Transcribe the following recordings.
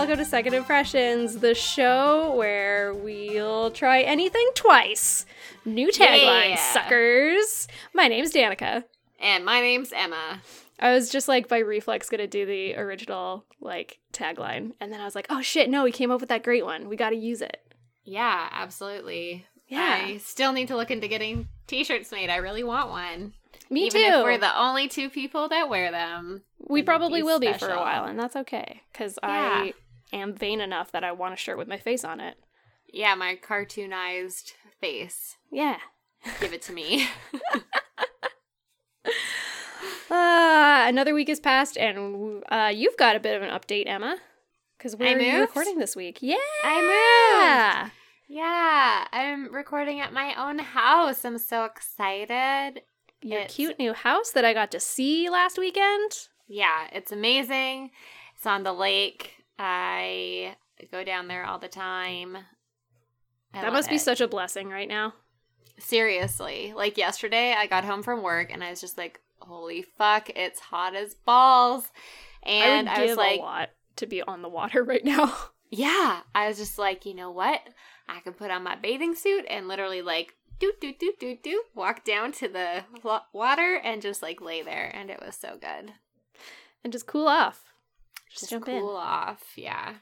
welcome to Second Impressions, the show where we'll try anything twice. New tagline, Yeah. suckers. My name's Danica. And my name's Emma. I was just like by reflex gonna do the original like tagline, and then I was like, oh shit, no, we came up with that great one. We got to use it. Yeah, absolutely. Yeah. I still need to look into getting t-shirts made. I really want one. Me Even too. if we're the only two people that wear them. we probably be will be for a while, and that's okay because I am vain enough that I want a shirt with my face on it. Yeah, my cartoonized face. Yeah. Give it to me. Uh, another week has passed, and uh, you've got a bit of an update, Emma. Because where I are you recording this week? Yeah. I moved. yeah, I'm recording at my own house. I'm so excited. Your It's- cute new house that I got to see last weekend. Yeah, it's amazing. It's on the lake. I go down there all the time. I that must be it. such a blessing right now. Seriously. Like yesterday, I got home from work and I was just like, holy fuck, it's hot as balls. And I I, was like, a lot to be on the water right now. yeah. I was just like, you know what? I can put on my bathing suit and literally like, doot, doot, doot, doot, doot, walk down to the water and just like lay there. And it was so good. and just cool off. Just, Just jump cool in. off. Yeah.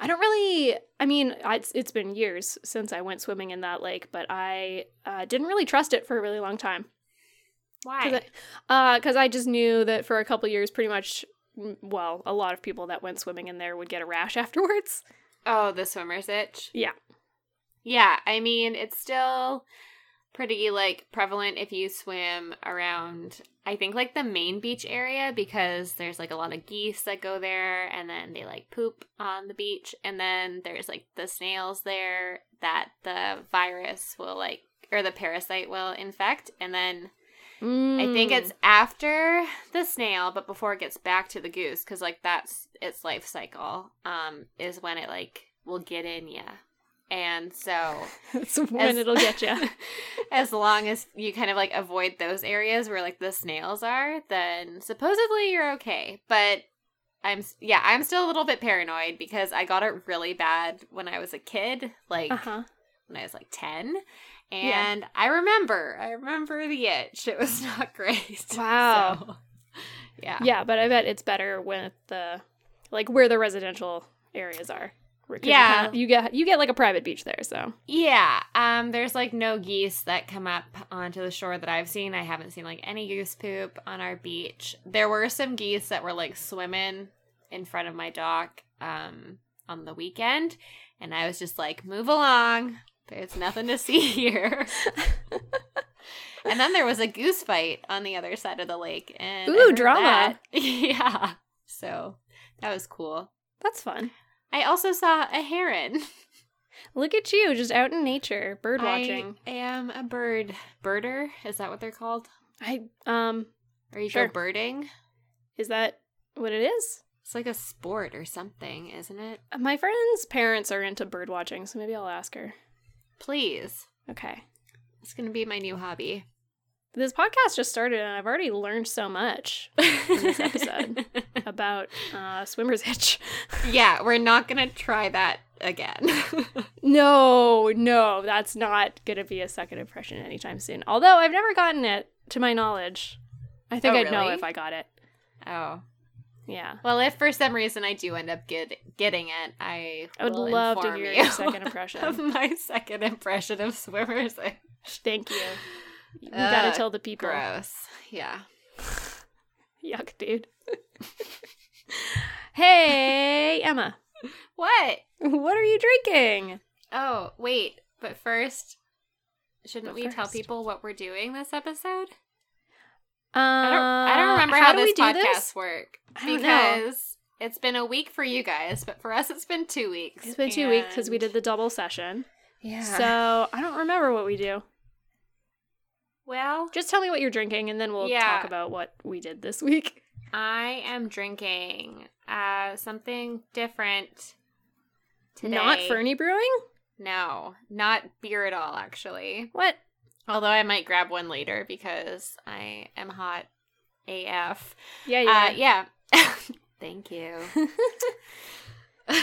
I don't really. I mean, it's it's been years since I went swimming in that lake, but I uh, didn't really trust it for a really long time. Why? Because I, uh, I just knew that for a couple years, pretty much, mm, well, a lot of people that went swimming in there would get a rash afterwards. oh, the swimmer's itch. Yeah. Yeah, I mean, it's still pretty like prevalent if you swim around I think like the main beach area because there's like a lot of geese that go there and then they like poop on the beach and then there's like the snails there that the virus will like or the parasite will infect and then I think Mm. it's after the snail but before it gets back to the goose cuz like that's its life cycle um is when it like will get in ya. And so It's when as- it'll get you. as long as you kind of like avoid those areas where like the snails are, then supposedly you're okay. But I'm yeah, I'm still a little bit paranoid because I got it really bad when I was a kid, like Uh huh. when I was like 10. Yeah. And I remember, I remember the itch. It was not great. Wow. So, yeah. Yeah, but I bet it's better with the like where the residential areas are. Where- you Yeah. kinda- you get you get like a private beach there. So Yeah, um, there's like no geese that come up onto the shore that I've seen. I haven't seen like any goose poop on our beach. There were some geese that were like swimming in front of my dock um, on the weekend, and I was just like, move along. There's nothing to see here. and then there was a goose fight on the other side of the lake. And Ooh, drama. that. yeah. So that was cool. that's fun. I also saw a heron. Look at you, just out in nature, bird watching. I am a bird birder. Is that what they're called? I, um, Are you Sure. go birding? is that what it is? It's like a sport or something, isn't it? My friend's parents are into bird watching, so maybe I'll ask her. Please. Okay. It's gonna be my new hobby. This podcast just started, and I've already learned so much in this episode. about uh, swimmer's itch. yeah, we're not gonna try that again. No, no, that's not going to be a second impression anytime soon. Although I've never gotten it, to my knowledge. I think Oh, I'd know if I got it. oh. Yeah. Well, if for some reason I do end up get, getting it, I I would love to hear you your second impression. of my second impression of swimmers. Thank you. You gotta tell the people. Gross. Yeah. Yuck, dude. hey, Emma. What? What are you drinking? Oh, wait. But first, shouldn't But we tell people what we're doing this episode? Uh, I don't. I don't remember how, how, do this we do podcast this? work I don't know. because it's been a week for you guys, but for us, it's been two weeks. It's been two weeks because we did the double session. Yeah. So I don't remember what we do. Well, Just tell me what you're drinking, and then we'll Yeah. talk about what we did this week. I am drinking uh something different today. Not Fernie Brewing. No, not beer at all. Actually, What? although I might grab one later because I am hot AF. Yeah, Uh, yeah. yeah. Thank you.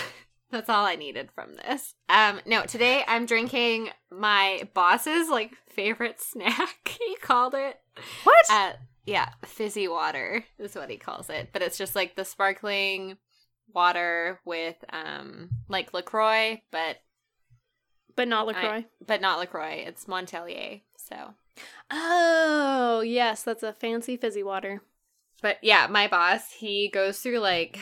That's all I needed from this. Um, no, today I'm drinking my boss's like favorite snack. he called it. What? Uh, yeah, fizzy water is what he calls it, but it's just like the sparkling water with um like Lacroix, but but not Lacroix. I- but not Lacroix. It's Montellier. So, oh, yes, that's a fancy fizzy water. but yeah, my boss he goes through like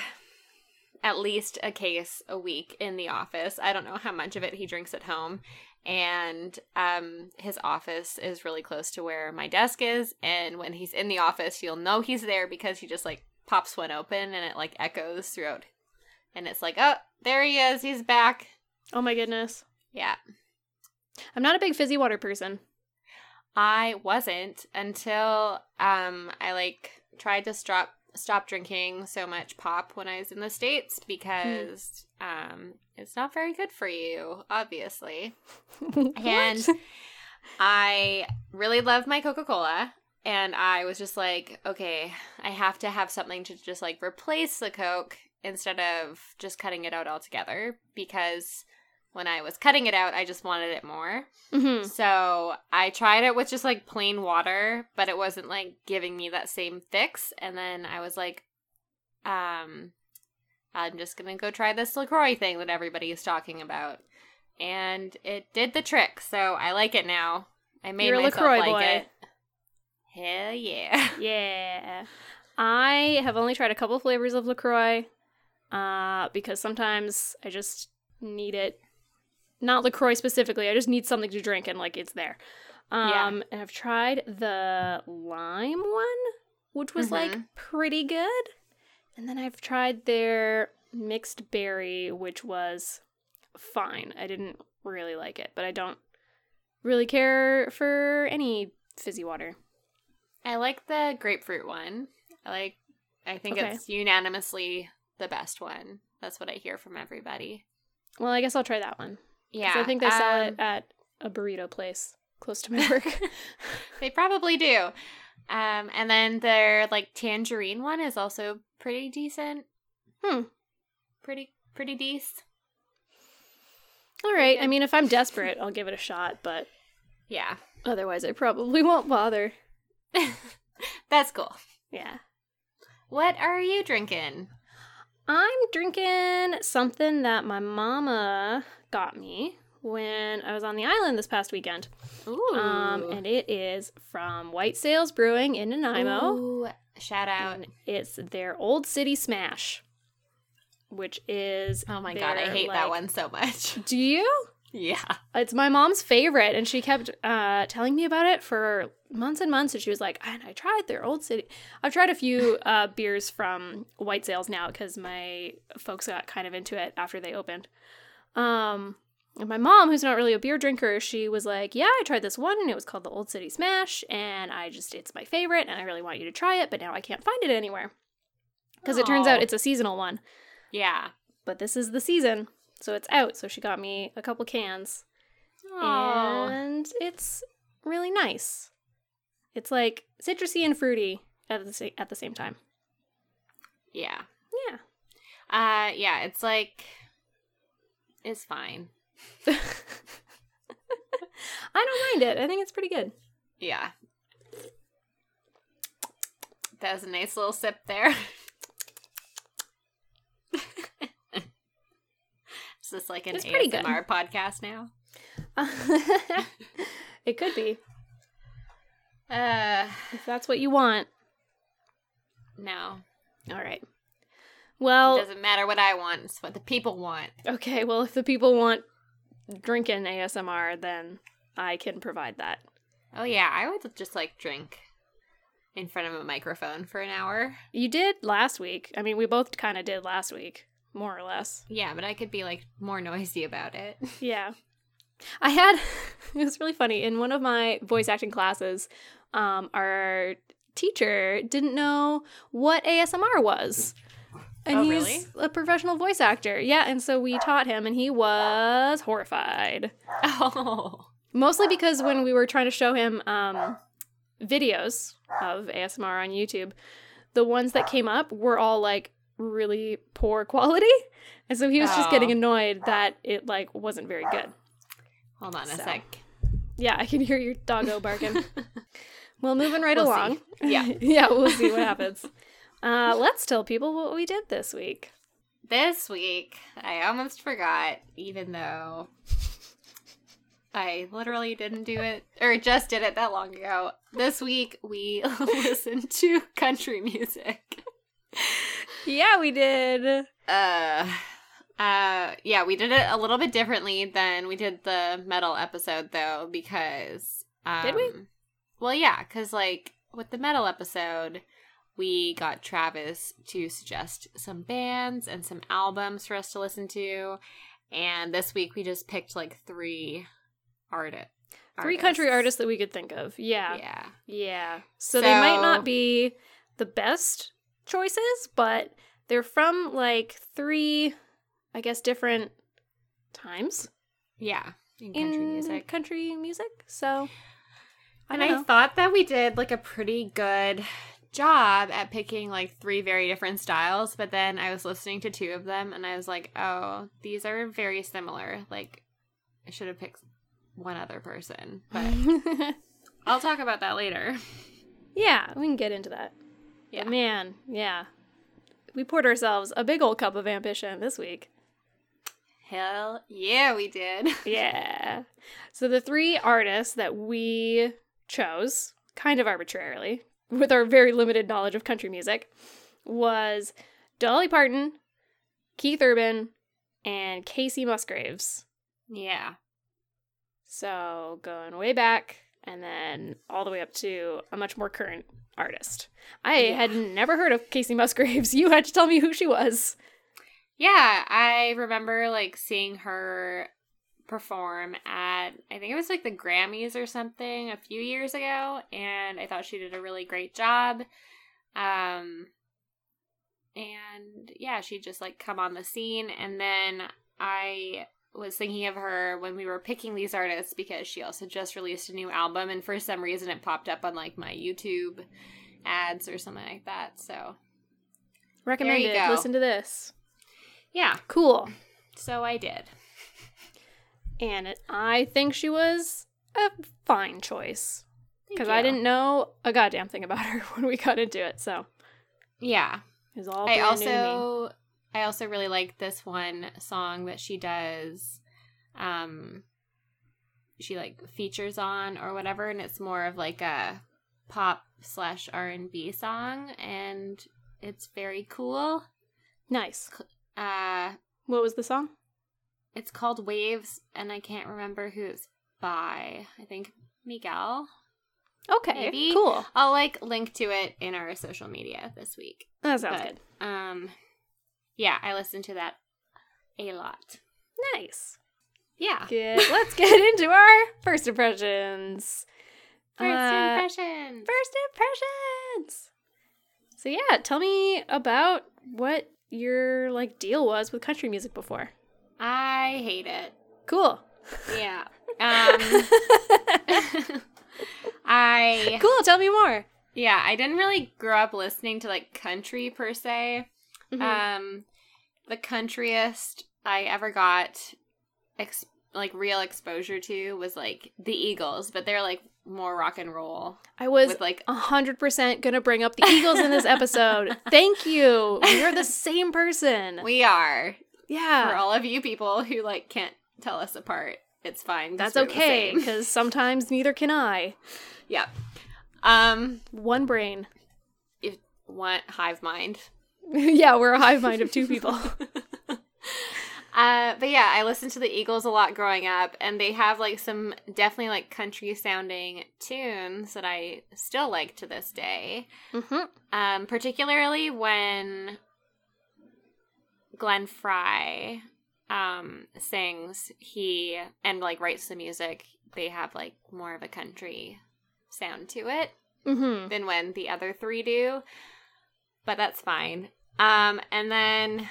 at least a case a week in the office. I don't know how much of it he drinks at home. And um his office is really close to where my desk is and when he's in the office you'll know he's there because he just like pops one open and it like echoes throughout. And it's like, "Oh, there he is. He's back." Oh my goodness. Yeah. I'm not a big fizzy water person. I wasn't until um I like tried to stop stop drinking so much pop when I was in the states because um it's not very good for you, obviously. And I really love my Coca-Cola and I was just like, okay, I have to have something to just like replace the Coke instead of just cutting it out altogether because when I was cutting it out, I just wanted it more. Mhm. So I tried it with just like plain water, but it wasn't like giving me that same fix. And then I was like, um, I'm just gonna go try this LaCroix thing that everybody is talking about. And it did the trick, so I like it now. I made You're myself LaCroix like boy. it. Hell yeah. Yeah. I have only tried a couple flavors of LaCroix uh, because sometimes I just need it. Not LaCroix specifically, I just need something to drink and like it's there. Um, Yeah. And I've tried the lime one, which was like Mhm. pretty good. And then I've tried their mixed berry, which was fine. I didn't really like it, but I don't really care for any fizzy water. I like the grapefruit one. I like I think Okay. it's unanimously the best one. That's what I hear from everybody. Well, I guess I'll try that one. Yeah. I think they sell um, it at a burrito place close to my work. They probably do. Um, and then their like tangerine one is also pretty decent. Hmm. Pretty pretty decent. All right. I mean, if I'm desperate, I'll give it a shot, but Yeah. otherwise, I probably won't bother. That's cool. Yeah. What are you drinking? I'm drinking something that my mama got me when I was on the island this past weekend. Ooh. Um, and it is from White Sails Brewing in Nanaimo. Ooh, shout out. And it's their Old City Smash, which is. Oh my god, I their, hate that one so much. Do you? yeah. It's my mom's favorite, and she kept uh, telling me about it for months and months. And she was like, "And I tried their old city. I've tried a few uh, beers from White Sails now because my folks got kind of into it after they opened." Um, and my mom, who's not really a beer drinker, she was like, "Yeah, I tried this one, and it was called the Old City Smash, and I just it's my favorite, and I really want you to try it, but now I can't find it anywhere because it turns out it's a seasonal one. Yeah. But this is the season." So it's out. So she got me a couple cans Oh. and it's really nice. It's like citrusy and fruity at the sa- at the same time. Yeah. Yeah. Uh yeah, it's like it's fine. I don't mind it. I think it's pretty good. Yeah. That was a nice little sip there. Is this like an It's pretty good. ASMR podcast now? it could be Uh if that's what you want. no. All right. It doesn't matter what I want, it's what the people want. okay. Well, if the people want drinking ASMR, then I can provide that. Oh yeah, I would just like drink in front of a microphone for an hour. You did last week. I mean, we both kind of did last week, more or less. Yeah, but I could be like more noisy about it. Yeah. I had it was really funny in one of my voice acting classes, um, our teacher didn't know what ASMR was. And Oh, he's really? a professional voice actor. Yeah, and so we taught him and he was horrified. Oh. Mostly because when we were trying to show him um, videos of ASMR on YouTube, the ones that came up were all like really poor quality. And so he was just Oh. getting annoyed that it like wasn't very good. Hold on a sec. Yeah, I can hear your doggo barking. well, moving right We'll see. along. Yeah. yeah, we'll see what happens. Uh, let's tell people what we did this week. This week, I almost forgot, even though I literally didn't do it, or just did it that long ago. This week, we listened to country music. Yeah, we did. Uh, uh, yeah, we did it a little bit differently than we did the metal episode, though, because. Um, Did we? Well, yeah, because, like, with the metal episode, we got Travis to suggest some bands and some albums for us to listen to. And this week, we just picked, like, three artists. Three country artists that we could think of. Yeah. Yeah. Yeah. So, they might not be the best choices, but they're from like three, I guess, different times Yeah. In in country music. country music. So, I And don't I thought that we did like a pretty good job at picking like three very different styles, but then I was listening to two of them and I was like, oh, these are very similar. Like, I should have picked one other person, but I'll talk about that later. yeah, we can get into that. Yeah. But man, yeah. We poured ourselves a big old cup of ambition this week. Hell yeah, we did. Yeah. So the three artists that we chose, kind of arbitrarily, with our very limited knowledge of country music, was Dolly Parton, Keith Urban, and Kacey Musgraves. Yeah. So going way back and then all the way up to a much more current artist. I Yeah. had never heard of Kacey Musgraves. You had to tell me who she was. Yeah, I remember like seeing her perform at I think it was like the Grammys or something a few years ago and I thought she did a really great job. Um and yeah, she just like come on the scene and then I was thinking of her when we were picking these artists because she also just released a new album and for some reason it popped up on like my YouTube ads or something like that. So, Recommended. Listen to this. yeah, Cool. so I did. And I think she was a fine choice because I didn't know a goddamn thing about her when we got into it. So Yeah. it was all I brand new to me. also I also really like this one song that she does um she like features on or whatever and it's more of like a pop slash R&B song and it's very cool. nice. Uh What was the song? It's called Waves and I can't remember who it's by. I think Miguel. Okay, Maybe. cool. I'll like link to it in our social media this week. That sounds But, good. Um, yeah, I listened to that a lot. Nice. Yeah. Good. Let's get into our first impressions. First Uh, impression. First impressions. So yeah, tell me about what your like deal was with country music before. I hate it. Cool. Yeah. Um, I cool. Tell me more. yeah, I didn't really grow up listening to like country per se. Mhm. Um, the countryest I ever got, ex- like real exposure to was like the Eagles, but they're like more rock and roll I was with like a hundred percent gonna bring up the Eagles in this episode. Thank you. You're the same person. we are yeah, for all of you people who like can't tell us apart. It's fine. that's okay because sometimes neither can I. yeah. Um, One brain. if one hive mind. yeah, we're a hive mind of two people. Uh, but yeah, I listened to the Eagles a lot growing up, and they have like some definitely like country sounding tunes that I still like to this day. mm-hmm. Um, particularly when Glenn Frey um sings he and like writes the music, they have like more of a country sound to it Mm-hmm. than when the other three do. But that's fine. Um, and then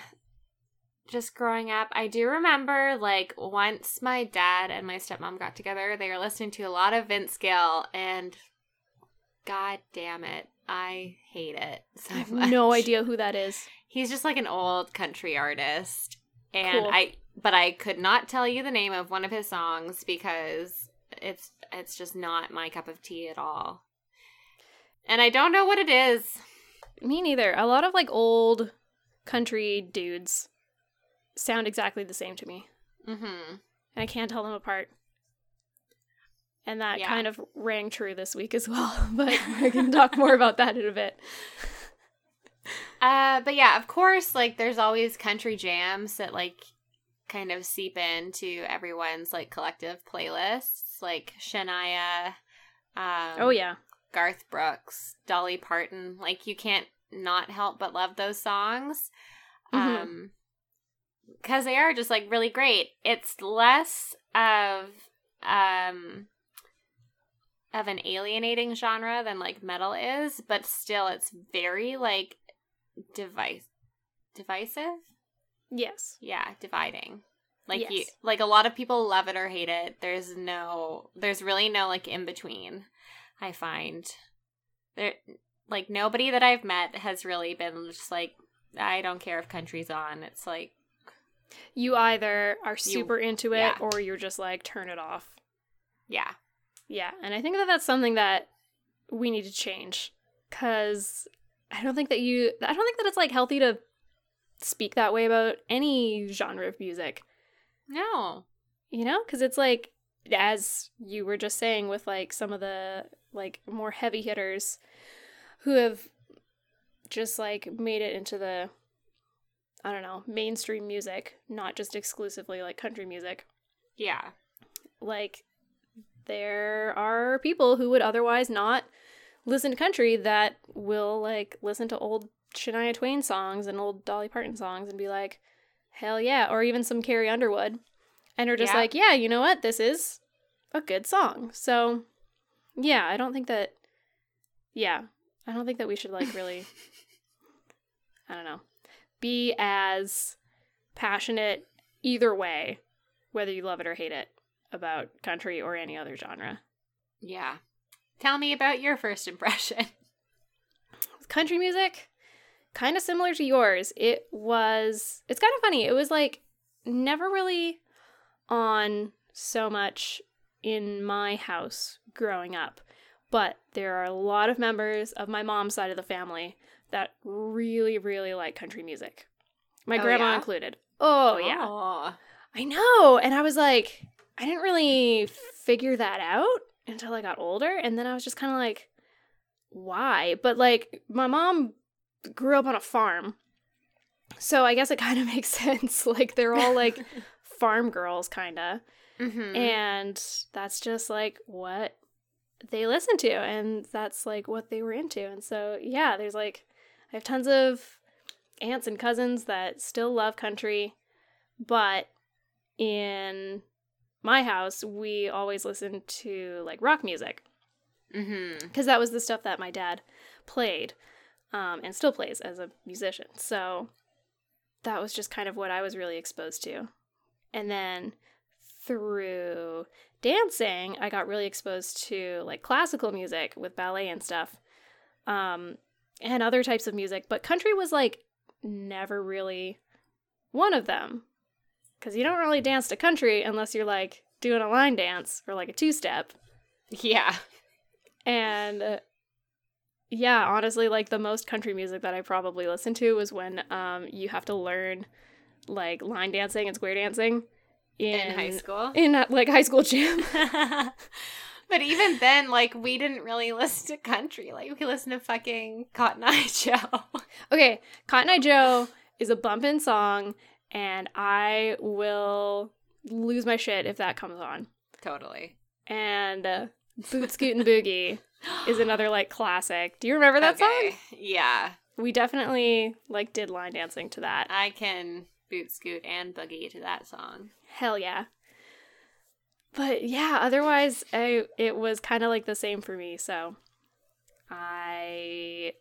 just growing up, I do remember like once my dad and my stepmom got together, they were listening to a lot of Vince Gill, and god damn it, I hate it so I have much. no idea who that is. He's just like an old country artist. And Cool. I but I could not tell you the name of one of his songs because it's it's just not my cup of tea at all. And I don't know what it is. Me neither. A lot of like old country dudes sound exactly the same to me. Mhm. And I can't tell them apart. And that Yeah. kind of rang true this week as well. But we can talk more about that in a bit. Uh, but yeah, of course, like there's always country jams that like kind of seep into everyone's like collective playlists, like Shania, um, Oh, yeah. Garth Brooks, Dolly Parton. Like you can't not help but love those songs. Mhm. Um, because they are just like really great. It's less of um of an alienating genre than like metal is, but still it's very like device divisive. Yes. Yeah, dividing. Like you like a lot of people love it or hate it. There's no there's really no like in between. I find there like nobody that I've met has really been just like I don't care if country's on. It's like You either are super into it yeah. or you're just like, turn it off. yeah. Yeah, and I think that that's something that we need to change cuz I don't think that you I don't think that it's like healthy to speak that way about any genre of music, No. you know? Cuz it's like as you were just saying with like some of the like more heavy hitters who have just like made it into the I don't know, mainstream music, not just exclusively like country music. Yeah. like there are people who would otherwise not listen to country that will like listen to old Shania Twain songs and old Dolly Parton songs and be like, hell yeah, or even some Carrie Underwood, and are just Yeah. like, yeah, you know what, this is a good song. So, yeah, I don't think that, yeah, I don't think that we should like really, I don't know, be as passionate either way, whether you love it or hate it, about country or any other genre. Yeah. Tell me about your first impression. country music kind of similar to yours it was it's kind of funny it was like never really on so much in my house growing up but there are a lot of members of my mom's side of the family that really really like country music my Oh, grandma yeah? included oh yeah Oh. I know. And I was like, I didn't really figure that out until I got older. And then I was just kind of like, why? But like, my mom grew up on a farm. So I guess it kind of makes sense. Like, they're all like farm girls, kind of. Mhm. And that's just like what they listen to. And that's like what they were into. And so, yeah, there's like, I have tons of aunts and cousins that still love country, but in my house, we always listened to like rock music because that was the stuff that my dad played um, and still plays as a musician. So that was just kind of what I was really exposed to. And then through dancing, I got really exposed to like classical music with ballet and stuff um, and other types of music. But country was like never really one of them because you don't really dance to country unless you're like doing a line dance or like a two step. Yeah. And uh, yeah, honestly, like the most country music that I probably listened to was when um you have to learn like line dancing and square dancing in, In high school. in uh, like high school gym. but even then, like, we didn't really listen to country. Like, we listened to fucking Cotton Eye Joe. okay, Cotton Eye Joe is a bumpin' song, and I will lose my shit if that comes on. totally. And uh, Boot Scootin' Boogie is another like classic. Do you remember that song? Yeah. We definitely like did line dancing to that. I can boot scoot and boogie to that song. Hell yeah. But yeah, otherwise I it was kind of like the same for me, so I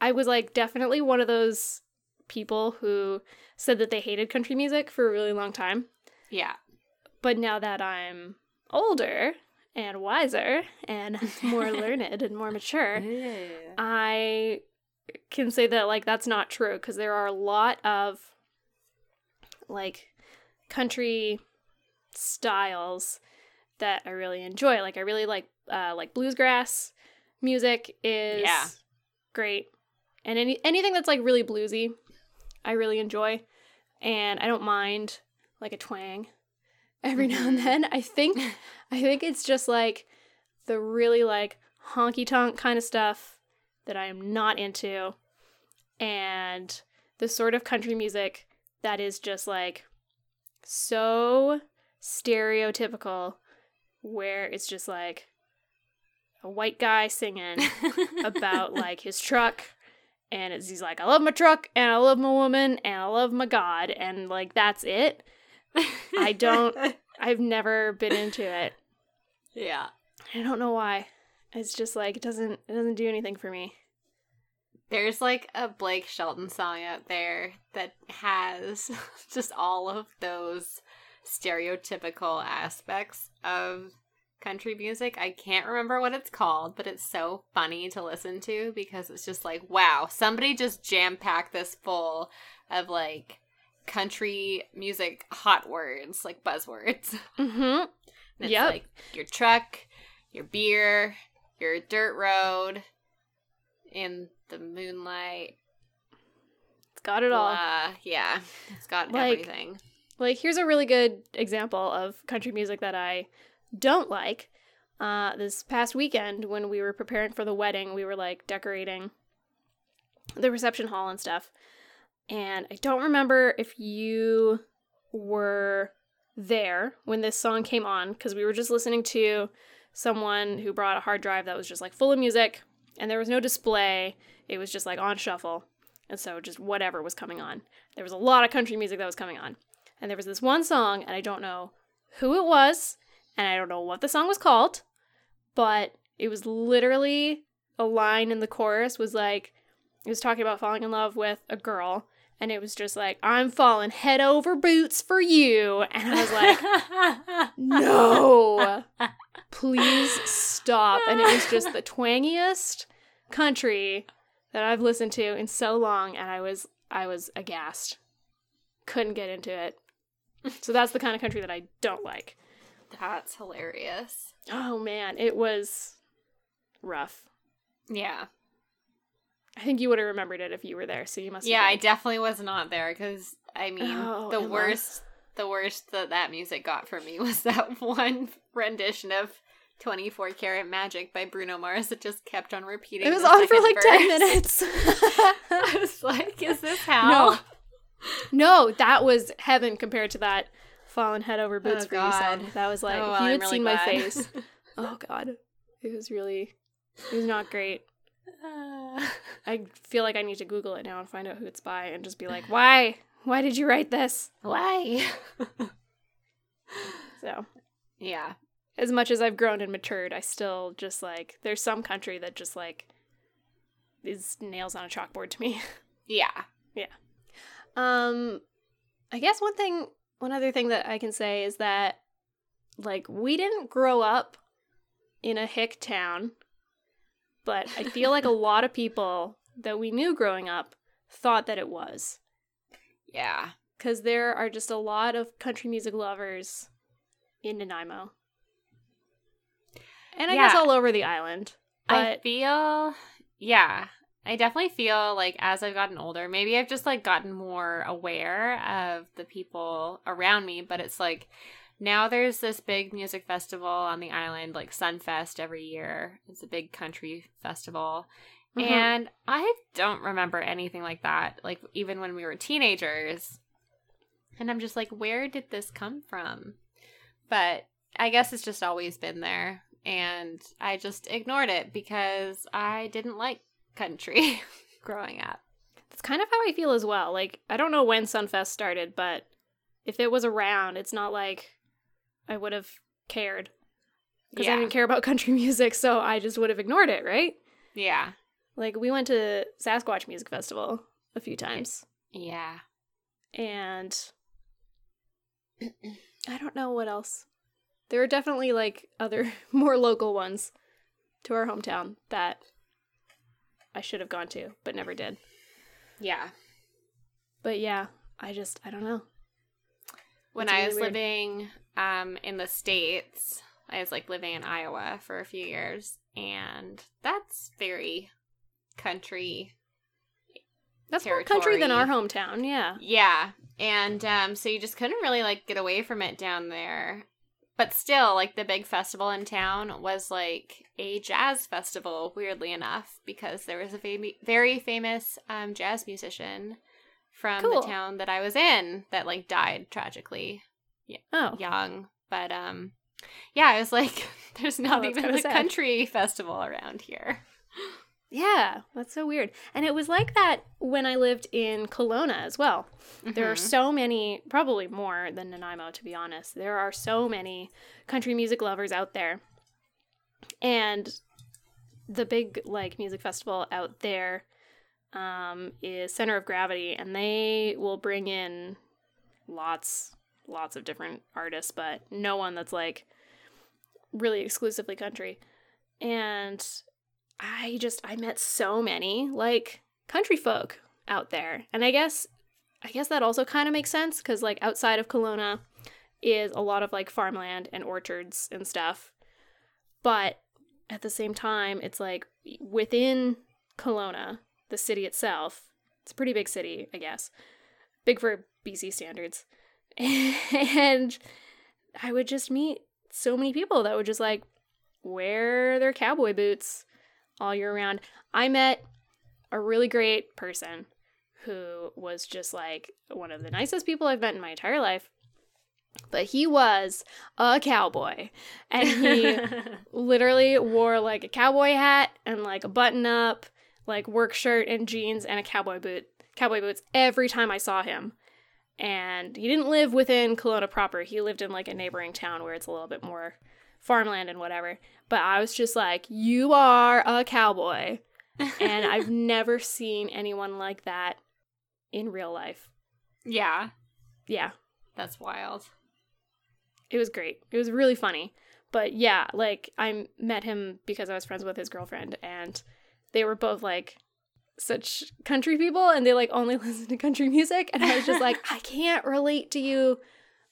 I was like definitely one of those people who said that they hated country music for a really long time. Yeah. But now that I'm older and wiser and more learned and more mature, I can say that like that's not true because there are a lot of like country styles that I really enjoy. Like I really like uh like bluesgrass music is Yeah. great. And any anything that's like really bluesy, I really enjoy. And I don't mind like a twang every now and then. I think I think it's just like the really like honky tonk kind of stuff that I am not into. And the sort of country music that is just like so stereotypical where it's just like a white guy singing about like his truck and it's he's like I love my truck and I love my woman and I love my god and like that's it. I don't- I've never been into it. Yeah. I don't know why. It's just like it doesn't it doesn't do anything for me. There's like a Blake Shelton song out there that has just all of those stereotypical aspects of country music. I can't remember what it's called, but it's so funny to listen to because it's just like, wow, somebody just jam packed this full of like country music hot words, like buzzwords. Mm-hmm. It's Yep. like your truck, your beer, your dirt road, in the moonlight. It's got it all. Blah. Yeah, it's got Like- everything. Like here's a really good example of country music that I don't like. Uh, this past weekend when we were preparing for the wedding, we were like decorating the reception hall and stuff. And I don't remember if you were there when this song came on because we were just listening to someone who brought a hard drive that was just like full of music and there was no display. It was just like on shuffle. And so just whatever was coming on. There was a lot of country music that was coming on. And there was this one song, and I don't know who it was, and I don't know what the song was called, but it was literally a line in the chorus was like, it was talking about falling in love with a girl, and it was just like, I'm falling head over boots for you. And I was like, no, please stop. And it was just the twangiest country that I've listened to in so long, and I was I was aghast. Couldn't get into it. So that's the kind of country that I don't like. That's hilarious. Oh man, it was rough. Yeah. I think you would have remembered it if you were there, so you must. have Yeah, I definitely was not there because I mean Oh, the worst the worst that that music got for me was that one rendition of 24 Karat Magic by Bruno Mars that just kept on repeating. It was on for like ten minutes. I was like, is this how? No. no, that was heaven compared to that fallen head over boots Oh, for you song. That was like Oh, if well, you had really seen my face. Oh god, it was really, it was not great. Uh, I feel like I need to Google it now and find out who it's by and just be like, why? Why did you write this? Why? So, yeah. as much as I've grown and matured, I still just like, there's some country that just like is nails on a chalkboard to me. Yeah. yeah. Um, I guess one thing, one other thing that I can say is that, like, we didn't grow up in a hick town, but I feel like a lot of people that we knew growing up thought that it was. Yeah. Because there are just a lot of country music lovers in Nanaimo. And I guess all over the island. I But feel, yeah, I definitely feel like as I've gotten older, maybe I've just like gotten more aware of the people around me. But it's like now there's this big music festival on the island, like Sunfest every year. It's a big country festival. Mhm. And I don't remember anything like that, like even when we were teenagers. And I'm just like, where did this come from? But I guess it's just always been there. And I just ignored it because I didn't like country growing up. That's kind of how I feel as well. Like, I don't know when Sunfest started, but if it was around, it's not like I would have cared. Because I didn't care about country music, so I just would have ignored it, right? Yeah. Like, we went to Sasquatch Music Festival a few times, Yeah. and I don't know what else. There are definitely, like, other more local ones to our hometown that I should have gone to, but never did. Yeah. But yeah, I just, I don't know. when It's I was weird. living um in the states, I was like living in Iowa for a few years, and that's very country. That's more country than our hometown. Yeah. Yeah, and um, so you just couldn't really like get away from it down there. But still, like the big festival in town was like a jazz festival, weirdly enough, because there was a fam- very famous um, jazz musician from Cool. the town that I was in that like died tragically Oh. young. But um, yeah, I was like, there's not Oh, even a sad. country festival around here. Yeah, that's so weird. And it was like that when I lived in Kelowna as well. There are Mhm. so many, probably more than Nanaimo, to be honest. There are so many country music lovers out there. And the big like music festival out there um, is Center of Gravity, and they will bring in lots, lots of different artists, but no one that's like really exclusively country. And I just I met so many like country folk out there. And I guess I guess that also kind of makes sense cuz like outside of Kelowna is a lot of like farmland and orchards and stuff. But at the same time, it's like within Kelowna, the city itself, it's a pretty big city, I guess. Big for BC standards. and I would just meet so many people that would just like wear their cowboy boots all year round. I met a really great person who was just like one of the nicest people I've met in my entire life. But he was a cowboy. And he literally wore like a cowboy hat and like a button up, like work shirt and jeans and a cowboy boot, cowboy boots every time I saw him. And he didn't live within Kelowna proper. He lived in like a neighboring town where it's a little bit more farmland and whatever. But I was just like, "You are a cowboy." and I've never seen anyone like that in real life. yeah, Yeah, that's wild. it was great. It was really funny. But yeah, like I met him because I was friends with his girlfriend and they were both like such country people and they like only listen to country music and I was just like I can't relate to you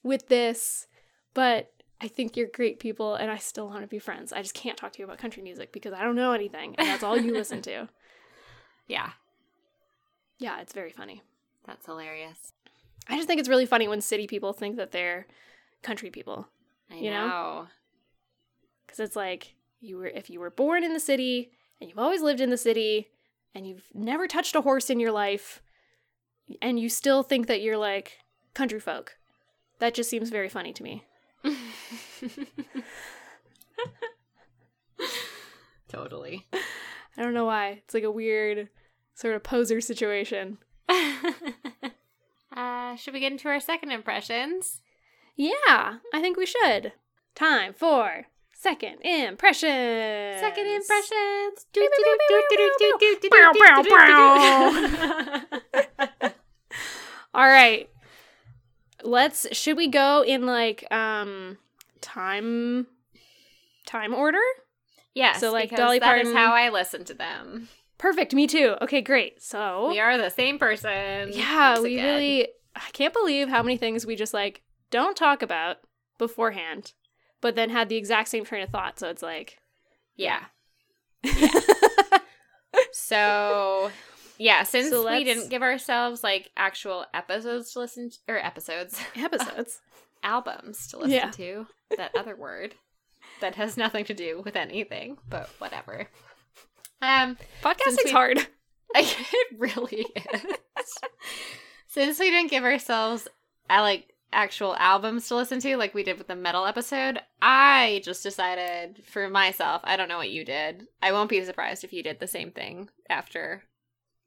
with this, but I think you're great people and I still want to be friends. I just can't talk to you about country music because I don't know anything and that's all you listen to. Yeah, Yeah, it's very funny. that's hilarious. I just think it's really funny when city people think that they're country people. I You know? know. because it's like you were if you were born in the city and you've always lived in the city and you've never touched a horse in your life and you still think that you're like country folk that just seems very funny to me totally. i don't know why it's like a weird sort of poser situation uh, should we get into our second impressions? yeah i think we should time for second impressions. Second impressions. All right let's should we go in like um time time order Yes, So, like, Dolly that Parton- is how I listen to them. perfect me too okay great so We are the same person. yeah we again. really i can't believe how many things we just like don't talk about beforehand but then had the exact same train of thought so it's like Yeah. So, yeah, since So we didn't give ourselves like actual episodes to listen to, or episodes, episodes albums to listen Yeah. to, that other word that has nothing to do with anything, but whatever. Um, podcasting's we- hard it really is. Since we didn't give ourselves I like actual albums to listen to like we did with the metal episode, I just decided for myself, I don't know what you did. I won't be surprised if you did the same thing after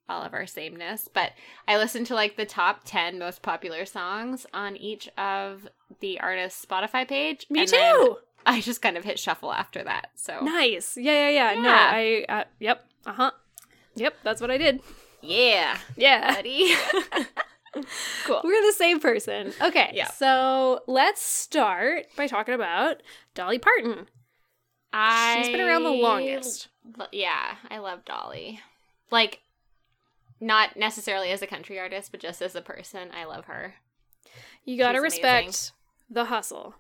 all of our sameness, but I listened to like the top 10 most popular songs on each of the artist's Spotify page. me too I just kind of hit shuffle after that. So, nice yeah yeah yeah, no i uh, yep uh-huh yep that's what i did yeah, yeah buddy. cool. We're the same person. Okay. Yeah. So let's start by talking about Dolly Parton. I She's been around the longest. Yeah, I love Dolly. Like, not necessarily as a country artist, but just as a person, I love her. You gotta She's respect amazing. the hustle.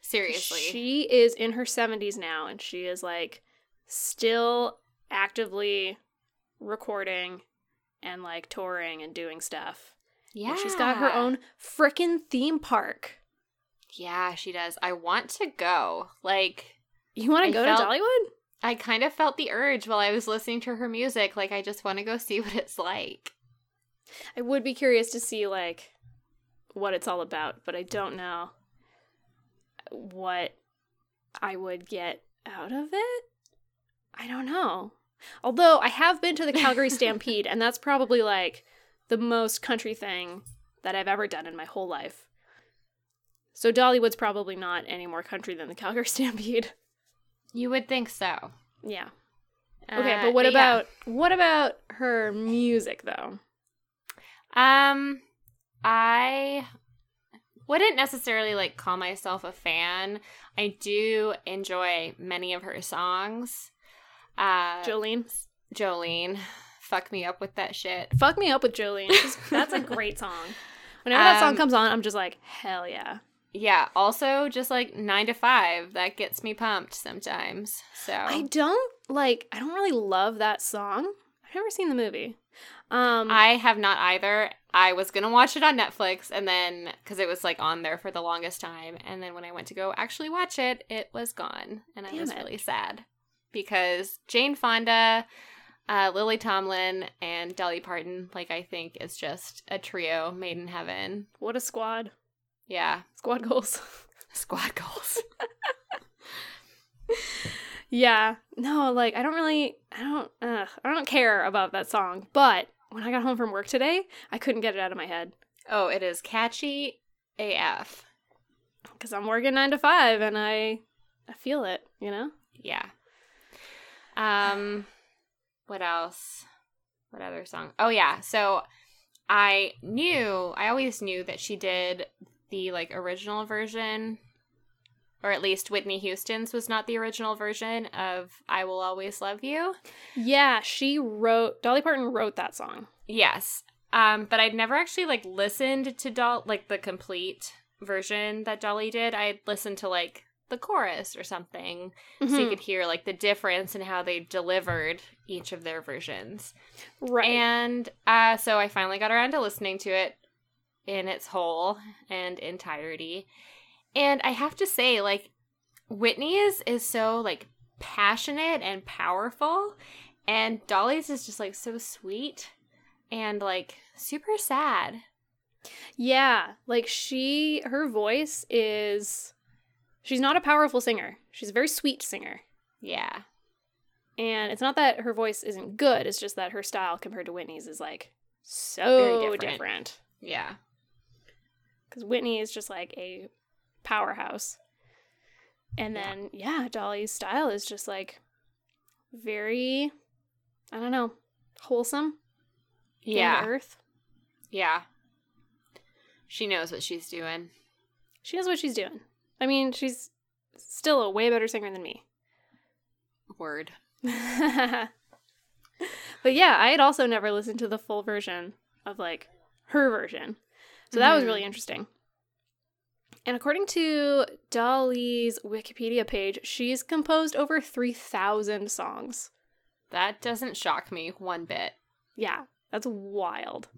Seriously. She is in her 70s now and she is like still actively recording and like touring and doing stuff. yeah. And she's got her own frickin' theme park. Yeah, she does. I want to go. Like, You want to go felt- to Dollywood? I kind of felt the urge while I was listening to her music. Like, I just want to go see what it's like. I would be curious to see like what it's all about, but I don't know what I would get out of it. I don't know. Although I have been to the Calgary Stampede, and that's probably like the most country thing that I've ever done in my whole life. So Dollywood's probably not any more country than the Calgary Stampede. You would think so. Yeah. Okay, Uh, but what yeah. about what about her music though? Um, I wouldn't necessarily like call myself a fan. I do enjoy many of her songs. Uh, Jolene. Jolene, fuck me up with that shit. Fuck me up with Jolene. That's a great song. Whenever that song Um, comes on, I'm just like, hell yeah. Yeah. Also, just like nine to five, that gets me pumped sometimes. So I don't like. I don't really love that song. I've never seen the movie. Um, I have not either. I was gonna watch it on Netflix, and then because it was like on there for the longest time, and then when I went to go actually watch it, it was gone, and I was it. really sad because Jane Fonda, uh, Lily Tomlin, and Dolly Parton, like I think, is just a trio made in heaven. what a squad. Yeah, Squad goals. squad goals. yeah. No, like I don't really. I don't. Ugh, I don't care about that song. But when I got home from work today, I couldn't get it out of my head oh, it is catchy AF. because I'm working nine to five and I, I feel it. You know. Yeah. Um what else? What other song? Oh yeah. So I knew I always knew that she did the like original version or at least Whitney Houston's was not the original version of I Will Always Love You. Yeah, she wrote. Dolly Parton wrote that song. Yes. Um but I'd never actually like listened to Doll like the complete version that Dolly did. I'd listened to like the chorus or something so you Mhm. could hear like the difference in how they delivered each of their versions. right. And uh, so I finally got around to listening to it in its whole and entirety. And I have to say, like, Whitney's is so like passionate and powerful, and Dolly's is just like so sweet and like super sad. Yeah, like she, her voice is. She's not a powerful singer. She's a very sweet singer. Yeah. And it's not that her voice isn't good, it's just that her style compared to Whitney's is like so different. different. Yeah. Because Whitney is just like a powerhouse. And then, yeah, Dolly's style is just like very, I don't know, wholesome. Yeah. earth. Yeah. She knows what she's doing. She knows what she's doing. I mean, she's still a way better singer than me. Word. but yeah, I had also never listened to the full version of like her version. So that was really mm-hmm. interesting. And according to Dolly's Wikipedia page, she's composed over 3,000 songs. That doesn't shock me one bit. Yeah, that's wild.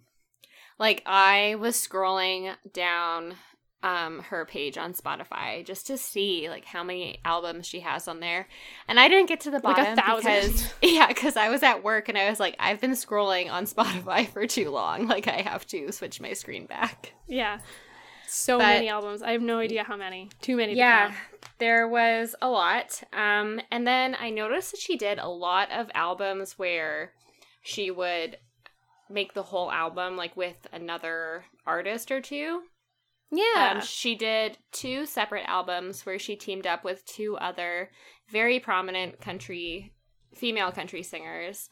Like I was scrolling down um her page on Spotify just to see like how many albums she has on there. And I didn't get to the Like a bottom thousand. because yeah, cuz I was at work and I was like I've been scrolling on Spotify for too long. Like I have to switch my screen back. Yeah. So But- many albums. I have no idea how many. Too many. Yeah, there was a lot. Um, and then I noticed that she did a lot of albums where she would make the whole album like with another artist or two. Yeah. Um, she did two separate albums where she teamed up with two other very prominent country female country singers.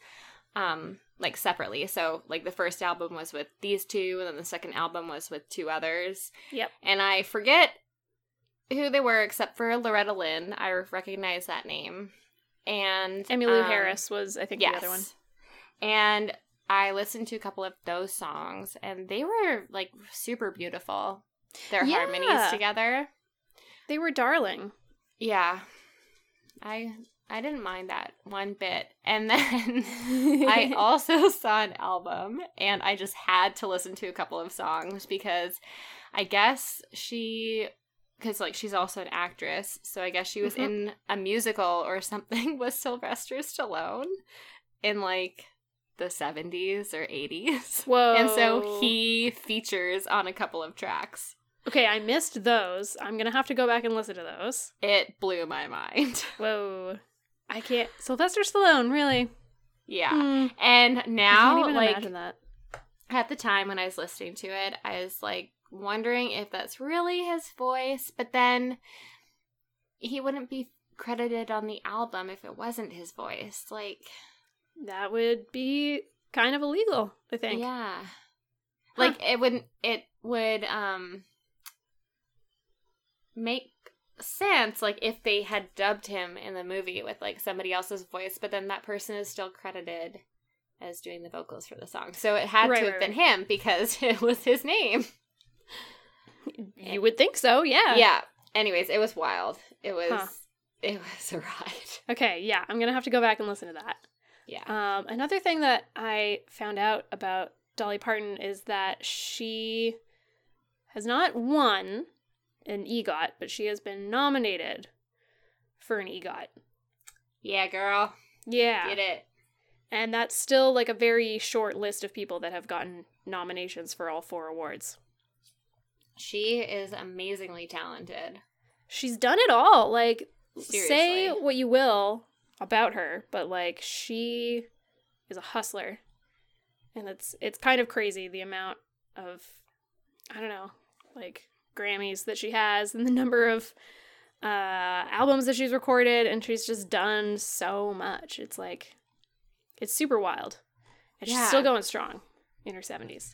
Um, like separately. So like the first album was with these two, and then the second album was with two others. Yep. And I forget who they were except for Loretta Lynn. I recognize that name. And Emmylou um, Harris was, I think, the other one. And I listened to a couple of those songs and they were like super beautiful. Their Yeah. harmonies together. They were darling. Yeah. I I didn't mind that one bit. And then I also saw an album and I just had to listen to a couple of songs because I guess she because like she's also an actress, so I guess she was Mhm. in a musical or something with Sylvester Stallone in like the 70s or 80s. Whoa. And so he features on a couple of tracks. Okay, I missed those. I'm gonna have to go back and listen to those. It blew my mind. Whoa. I can't. Sylvester Stallone, really? yeah. Hmm. And I now like imagine that. at the time when I was listening to it, I was like wondering if that's really his voice, but then he wouldn't be credited on the album if it wasn't his voice. Like, That would be kind of illegal, I think. yeah. Like it wouldn't it would um make sense like if they had dubbed him in the movie with like somebody else's voice, but then that person is still credited as doing the vocals for the song. So it had Right, to have right, been him because it was his name. You would think so, yeah. yeah. Anyways, it was wild. It was Huh. it was a ride. Okay, yeah, I'm gonna have to go back and listen to that. Yeah. Um, another thing that I found out about Dolly Parton is that she has not won an EGOT, but she has been nominated for an EGOT. Yeah, girl. Yeah. Get it. And that's still like a very short list of people that have gotten nominations for all four awards. She is amazingly talented. She's done it all. Like, say what you will about her, but like, she is a hustler. And it's it's kind of crazy the amount of I don't know, like Grammys that she has and the number of uh albums that she's recorded and she's just done so much. It's like it's super wild. And she's still going strong in her 70s.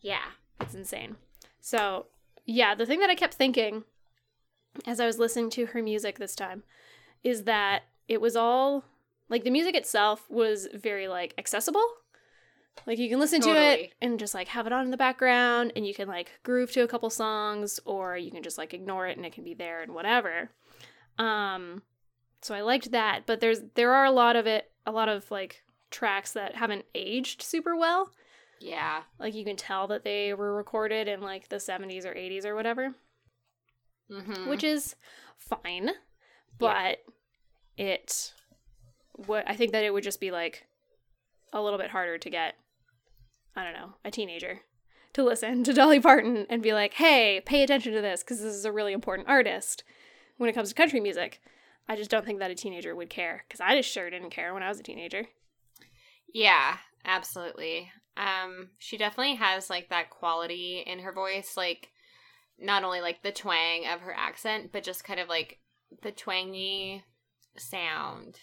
Yeah. It's insane. So, yeah, the thing that I kept thinking as I was listening to her music this time is that it was all like the music itself was very like accessible. Like you can listen to it and just like have it on in the background and you can like groove to a couple songs or you can just like ignore it and it can be there and whatever. Um so I liked that, but there's there are a lot of it a lot of like tracks that haven't aged super well. Yeah. Like you can tell that they were recorded in like the 70s or 80s or whatever, Mm-hmm. which is fine. But it what I think that it would just be like a little bit harder to get I don't know, a teenager to listen to Dolly Parton and be like, "Hey, pay attention to this because this is a really important artist when it comes to country music." I just don't think that a teenager would care because I just sure didn't care when I was a teenager. Yeah, absolutely. Um, she definitely has like that quality in her voice, like not only like the twang of her accent, but just kind of like the twangy sound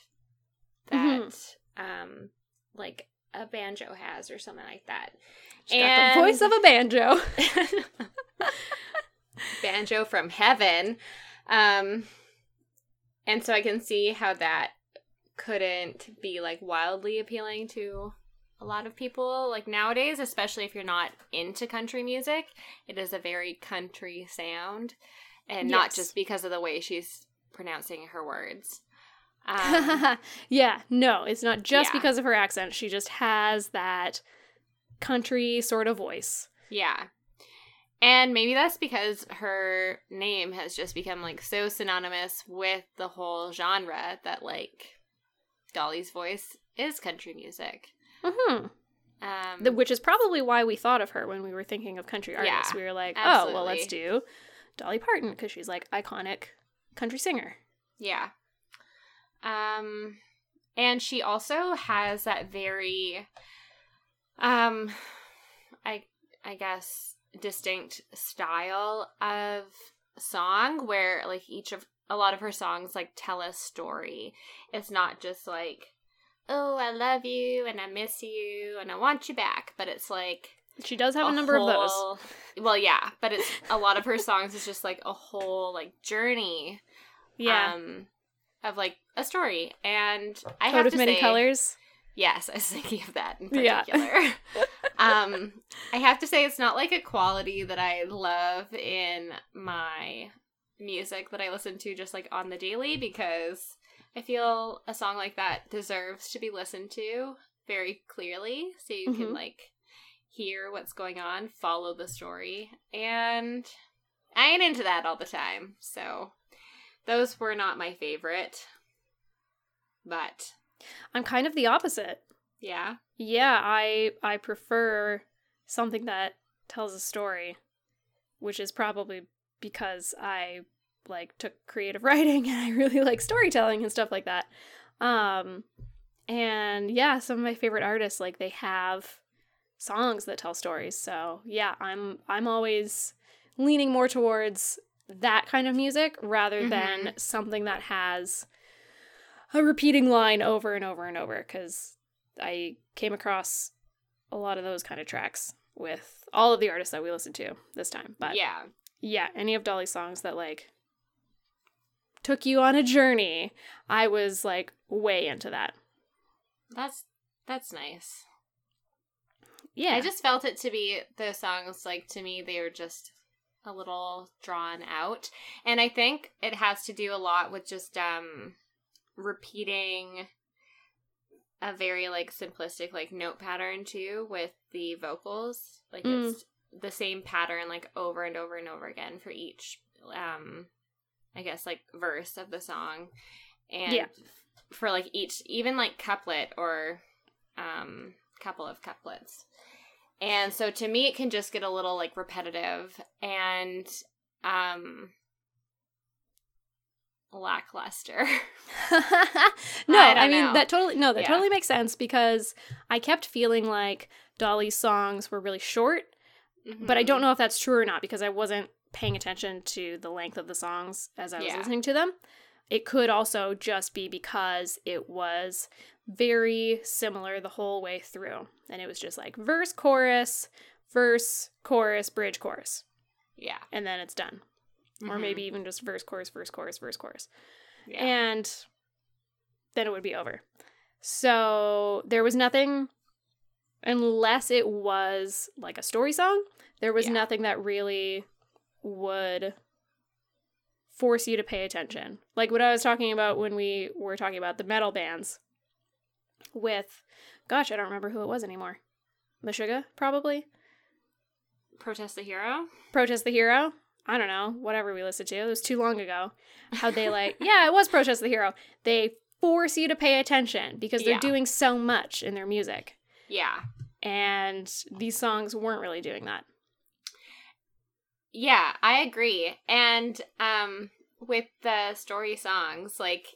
that um like a banjo has or something like that. She's got the voice of a banjo. banjo from heaven. Um and so I can see how that couldn't be like wildly appealing to a lot of people like nowadays, especially if you're not into country music. It is a very country sound and not just because of the way she's pronouncing her words. Um, yeah, no, it's not just Yeah. because of her accent. She just has that country sort of voice. Yeah. And maybe that's because her name has just become like so synonymous with the whole genre that like Dolly's voice is country music. hmm Um The, which is probably why we thought of her when we were thinking of country artists. Yeah, we were like, oh, well, let's do Dolly Parton because she's like iconic country singer. yeah. Um and she also has that very um I I guess distinct style of song where like each of a lot of her songs like tell a story. It's not just like oh, I love you and I miss you and I want you back, but it's like She does have a, number of those. Well, yeah, but it's a lot of her songs is just like a whole like journey Yeah. um of like a story and i Coat have of many say colors. Yes, I was thinking of that in Yeah. particular. um, I have to say, it's not like a quality that I love in my music that I listen to just like on the daily because I feel a song like that deserves to be listened to very clearly so you can Mhm. like hear what's going on, follow the story, and I ain't into that all the time. So those were not my favorite. But I'm kind of the opposite. yeah. Yeah, I I prefer something that tells a story, which is probably because I like took creative writing and I really like storytelling and stuff like that. Um and yeah, some of my favorite artists like they have songs that tell stories. So, yeah, I'm I'm always leaning more towards that kind of music rather mm-hmm, than mm-hmm. something that has a repeating line over and over and over cuz I came across a lot of those kind of tracks with all of the artists that we listened to this time. But yeah, yeah. any of Dolly's songs that like took you on a journey, I was like way into that. That's that's nice. Yeah. I just felt it to be those songs like to me they were just a little drawn out. And I think it has to do a lot with just um repeating a very like simplistic like note pattern too with the vocals. Like Mm. it's the same pattern like over and over and over again for each um I guess like verse of the song. And Yeah. for like each even like couplet or um couple of couplets. And so to me it can just get a little like repetitive and um lackluster. no, I I, mean know. that totally no, that Yeah. totally makes sense because I kept feeling like Dolly's songs were really short, but I don't Mm-hmm. know if that's true or not because I wasn't paying attention to the length of the songs as I was Yeah. listening to them. It could also just be because it was very similar the whole way through. And it was just like verse, chorus, verse, chorus, bridge, chorus. Yeah. And then it's done. Or Mhm. maybe even just verse, chorus, verse, chorus, verse, chorus. yeah. And then it would be over. So there was nothing, unless it was like a story song, there was Yeah. nothing that really would force you to pay attention. Like what I was talking about when we were talking about the metal bands with, gosh, I don't remember who it was anymore. Meshuggah, probably. Protest the Hero? Protest the Hero. I don't know, whatever we listened to. It was too long ago. How they like, yeah, it was Protest the Hero. They force you to pay attention because they're Yeah. doing so much in their music. Yeah. And these songs weren't really doing that. Yeah, I agree. And um with the story songs, like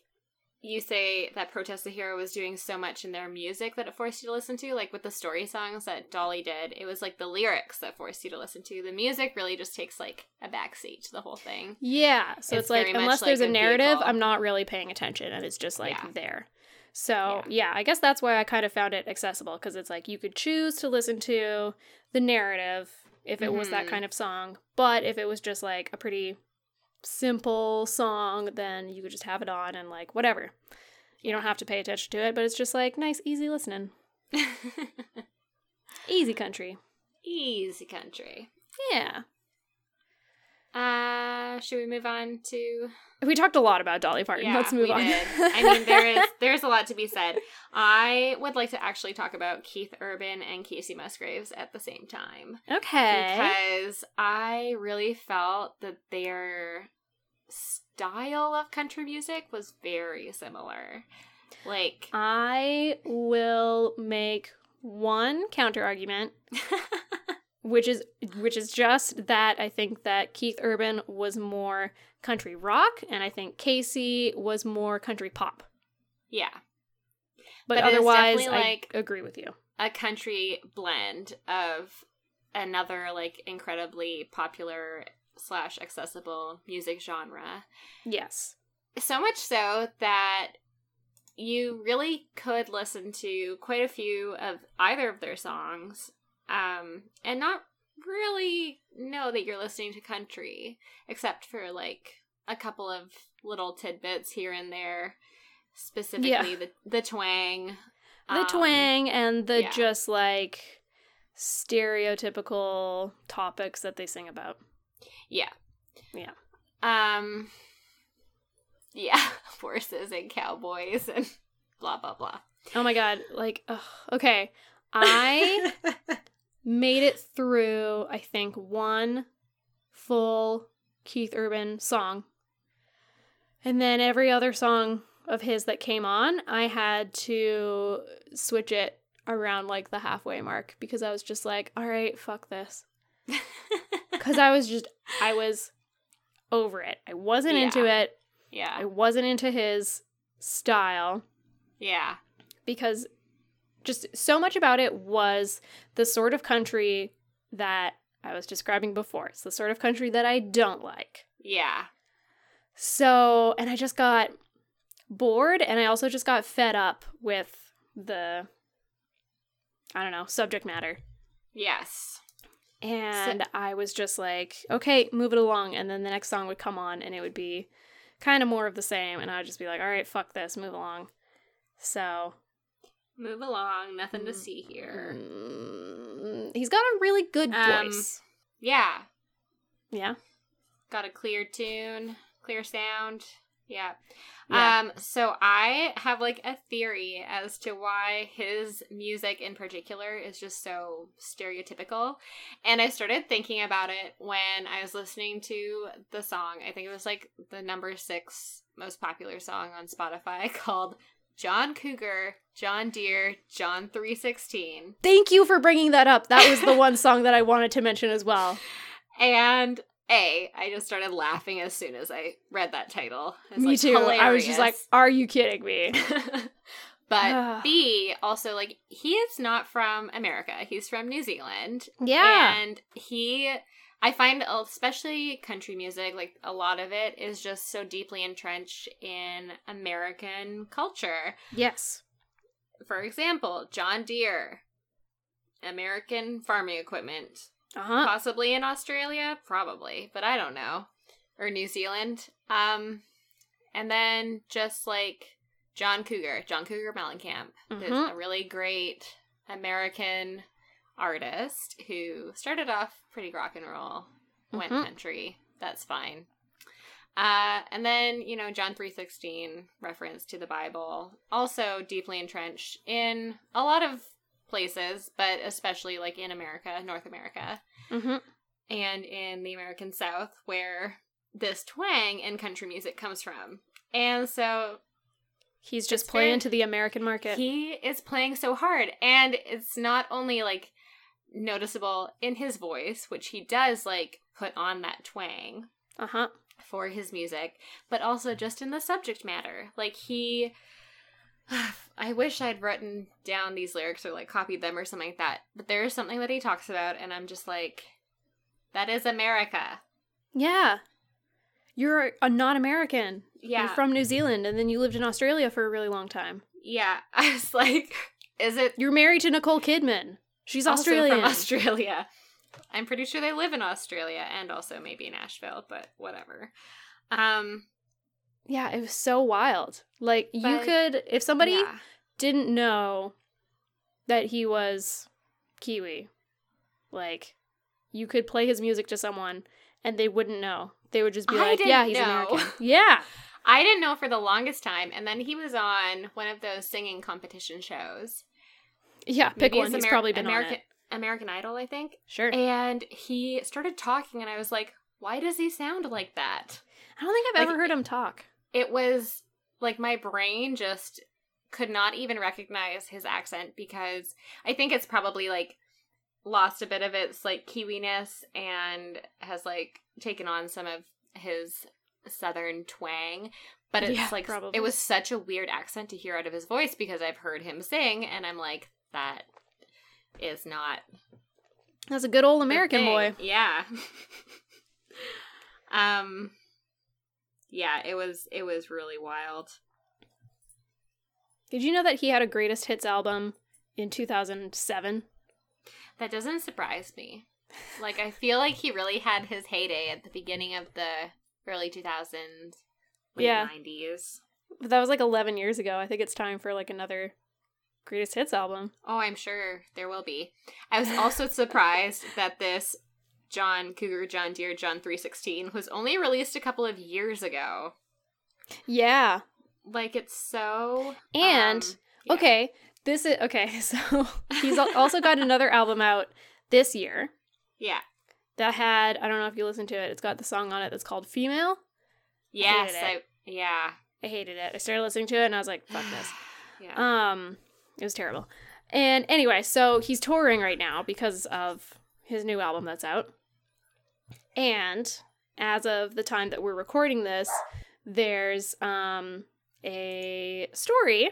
you say that Protest the Hero was doing so much in their music that it forced you to listen to, like with the story songs that Dolly did, it was like the lyrics that forced you to listen to. The music really just takes like a backseat to the whole thing. Yeah. So It's it's, like, unless like there's a a narrative. I'm not really paying attention and it's just like Yeah. there. So, Yeah. yeah, I guess that's why I kind of found it accessible because it's like you could choose to listen to the narrative if it was that Mhm. kind of song. But if it was just like a pretty simple song, then you could just have it on and like whatever. You don't have to pay attention to it, but it's just like nice, easy listening. Easy country. Easy country. Yeah. Uh should we move on to We talked a lot about Dolly Parton. Let's move on. I mean, there is there's a lot to be said. I would like to actually talk about Keith Urban and Kacey Musgraves at the same time okay. because I really felt that their style of country music was very similar. Like, I will make one counter argument, which is which is just that I think that Keith Urban was more country rock, and I think Kacey was more country pop. yeah, But, But otherwise, I like- agree with you. a country blend of another like incredibly popular slash accessible music genre. Yes. so much so that you really could listen to quite a few of either of their songs um and not really know that you're listening to country except for like a couple of little tidbits here and there specifically the the twang the Um, twang and the yeah. just like stereotypical topics that they sing about. Yeah. Yeah. Um Yeah, horses and cowboys and blah blah blah. Oh my god, like ugh. okay. I made it through I think one full Keith Urban song. And then every other song of his that came on, I had to switch it around like the halfway mark because I was just like, all right, fuck this. Cuz I was just I was over it. I wasn't Yeah. into it. Yeah. I wasn't into his style Yeah. because just so much about it was the sort of country that I was describing before. It's the sort of country that I don't like. Yeah. So, and I just got bored and I also just got fed up with the I don't know, subject matter. Yes. And I was just like, okay, move it along. And then the next song would come on and it would be kind of more of the same. And I would just be like, all right, fuck this, move along. So, Move along, nothing to Mm, see here. mm, he's got a really good Um, voice. Yeah. Yeah. Got a clear tune, clear sound. Yeah. Yeah. Um so I have like a theory as to why his music in particular is just so stereotypical. And I started thinking about it when I was listening to the song. I think it was like the number 6 most popular song on Spotify called John Cougar, John Deere, John 316. Thank you for bringing that up. That was the one song that I wanted to mention as well. And A, I just started laughing as soon as I read that title. It's, Me like, too. I was just like, are you kidding me? but B, also, like, he is not from America. He's from New Zealand. Yeah. And he, I find, especially country music, like, a lot of it is just so deeply entrenched in American culture. yes. For example, John Deere, American farming equipment. Uh huh. Possibly in Australia, probably, but I don't know. Or New Zealand. Um and then just like John Cougar, John Cougar Mellencamp is Mhm. a really great American artist who started off pretty rock and roll, went Mhm. country. That's fine. Uh, and then you know John three sixteen reference to the Bible, also deeply entrenched in a lot of places, but especially like in America, North America, Mm-hmm. and in the American South, where this twang in country music comes from. And so He's just playing very- to the American market. he is playing so hard, and it's not only like noticeable in his voice, which he does like put on that twang Uh huh. for his music, but also just in the subject matter. Like he I wish I'd written down these lyrics or like copied them or something like that. But there is something that he talks about and I'm just like that is America. Yeah. You're a non-American. Yeah. You're from New Zealand, and then you lived in Australia for a really long time. yeah. I was like is it You're married to Nicole Kidman. She's Australian. from Australia? I'm pretty sure they live in Australia and also maybe Nashville, but whatever. Um yeah, it was so wild. Like you could, if somebody yeah. didn't know that he was Kiwi, like you could play his music to someone and they wouldn't know. They would just be I like, "Yeah, he's know." American." Yeah. I didn't know for the longest time, and then he was on one of those singing competition shows. Yeah, pick Maybe one. He's Ameri- probably been American on it. American Idol, I think. Sure. And he started talking, and I was like, "Why does he sound like that?" I don't think I've like- ever heard him talk. It was like my brain just could not even recognize his accent because I think it's probably like lost a bit of its like kiwiness and has like taken on some of his southern twang but it's Yeah, like probably. it was such a weird accent to hear out of his voice because I've heard him sing and I'm like that is not That's a good old American boy. Yeah. um yeah, it was it was really wild. Did you know that he had a greatest hits album in 2007? That doesn't surprise me. Like I feel like he really had his heyday at the beginning of the early 2000s, late Yeah. 90s. But that was like 11 years ago. I think it's time for like another greatest hits album. Oh, I'm sure there will be. I was also surprised that this John Cougar John Deere John 316 was only released a couple of years ago. Yeah. Like it's so And um, yeah. okay, this is okay. So he's also got another album out this year Yeah. that had I don't know if you listened to it. It's got the song on it that's called "Female." Yes, hated I, yeah. I hated it. I started listening to it and I was like, "Fuck this." Yeah. Um, it was terrible. And anyway, so he's touring right now because of his new album that's out. And as of the time that we're recording this, there's um a story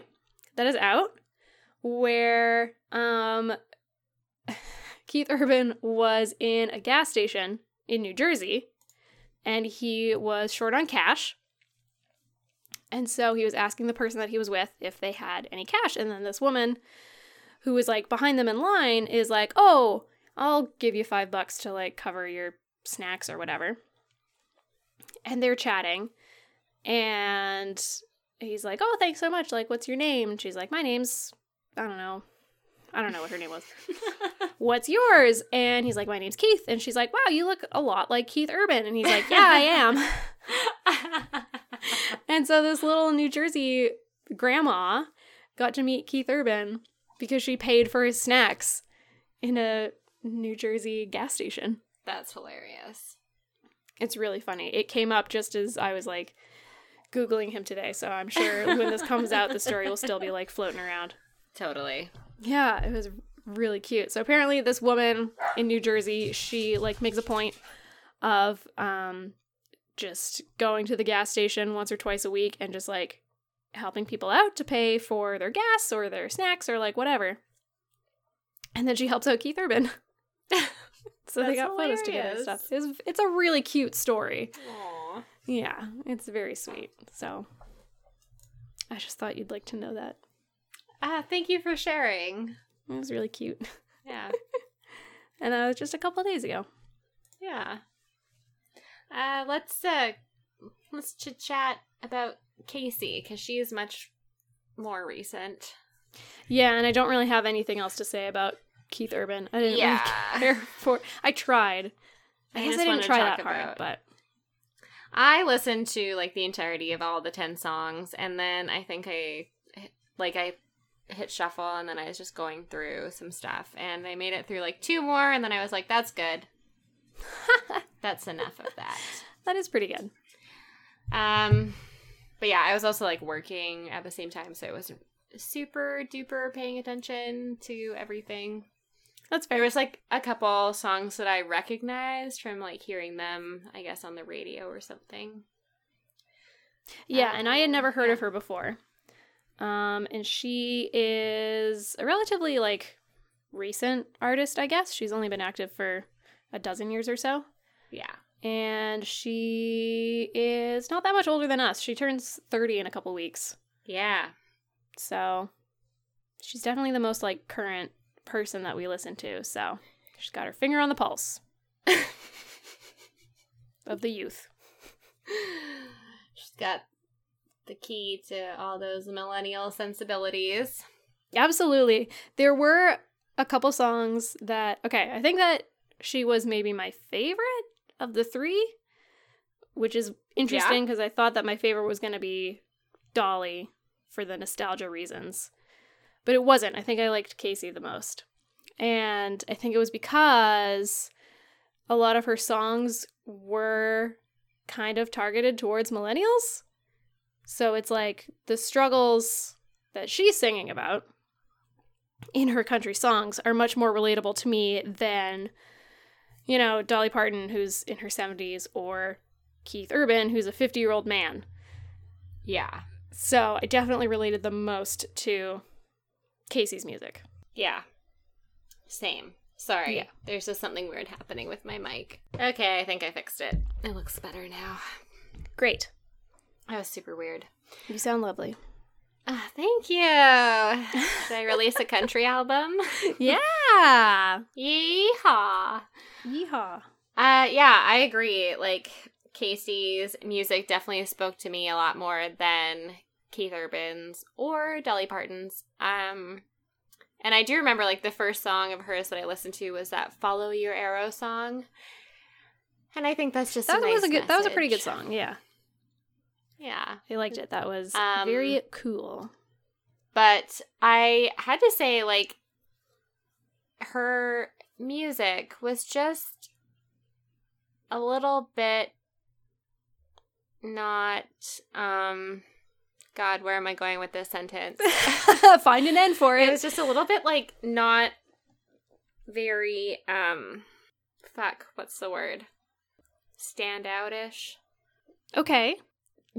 that is out where um Keith Urban was in a gas station in New Jersey and he was short on cash. And so he was asking the person that he was with if they had any cash. And then this woman who was like behind them in line is like, Oh, I'll give you five bucks to like cover your snacks or whatever. And they're chatting. And he's like, Oh, thanks so much. Like, what's your name? And she's like, My name's, I don't know. I don't know what her name was. What's yours? And he's like, My name's Keith. And she's like, Wow, you look a lot like Keith Urban. And he's like, Yeah, I am. And so this little New Jersey grandma got to meet Keith Urban because she paid for his snacks in a New Jersey gas station. That's hilarious. It's really funny. It came up just as I was like Googling him today. So I'm sure when this comes out, the story will still be like floating around. Totally. Yeah, it was really cute. So apparently this woman in New Jersey, she like makes a point of um just going to the gas station once or twice a week and just like helping people out to pay for their gas or their snacks or like whatever. And then she helps out Keith Urban. so they got photos together and stuff. It's, it's a really cute story. Aww. Yeah, it's very sweet. So I just thought you'd like to know that. Ah, thank you for sharing. It was really cute. Yeah. And that was just a couple days ago. Yeah. Uh, let's uh, let's chit chat about Kacey because she is much more recent. Yeah, and I don't really have anything else to say about Keith Urban. I didn't Yeah. really care for. I tried. I, I guess I didn't try that hard, but I listened to like the entirety of all the ten songs, and then I think I like I hit shuffle, and then I was just going through some stuff, and I made it through like two more, and then I was like, "That's good. That's enough of that." that is pretty good. Um, but yeah, I was also like working at the same time, so it wasn't super duper paying attention to everything. That's There fair. was like a couple songs that I recognized from like hearing them, I guess, on the radio or something. Yeah, and I had never heard yeah. of her before. Um, and she is a relatively like recent artist, I guess. She's only been active for a dozen years or so. Yeah. And she is not that much older than us. She turns 30 in a couple weeks. Yeah. So she's definitely the most like current person that we listen to. So she's got her finger on the pulse of the youth. She's got the key to all those millennial sensibilities. Absolutely. There were a couple songs that okay, I think that she was maybe my favorite of the three, which is interesting because I thought that my favorite was going to be Dolly for the nostalgia reasons. But it wasn't. I think I liked Kacey the most. And I think it was because a lot of her songs were kind of targeted towards millennials. So it's like the struggles that she's singing about in her country songs are much more relatable to me than, you know, Dolly Parton, who's in her 70s, or Keith Urban, who's a 50 year old man. Yeah. So I definitely related the most to Kacey's music. Yeah. Same. Sorry. Yeah. There's just something weird happening with my mic. Okay, I think I fixed it. It looks better now. Great. That was super weird. You sound lovely. Ah, thank you. Should I release a country album? yeah. Yeehaw. Yeehaw. Uh yeah, I agree. Like Kacey's music definitely spoke to me a lot more than Keith Urban's or Dolly Parton's. Um And I do remember like the first song of hers that I listened to was that "Follow Your Arrow" song, and I think that's just That a was nice a good. That was a pretty good song. Yeah, Yeah, I liked it. That was Um, very cool. but I had to say like her music was just a little bit not um god where am i going with this sentence Find an end for it it. was just a little bit like not very um fuck what's the word standoutish okay.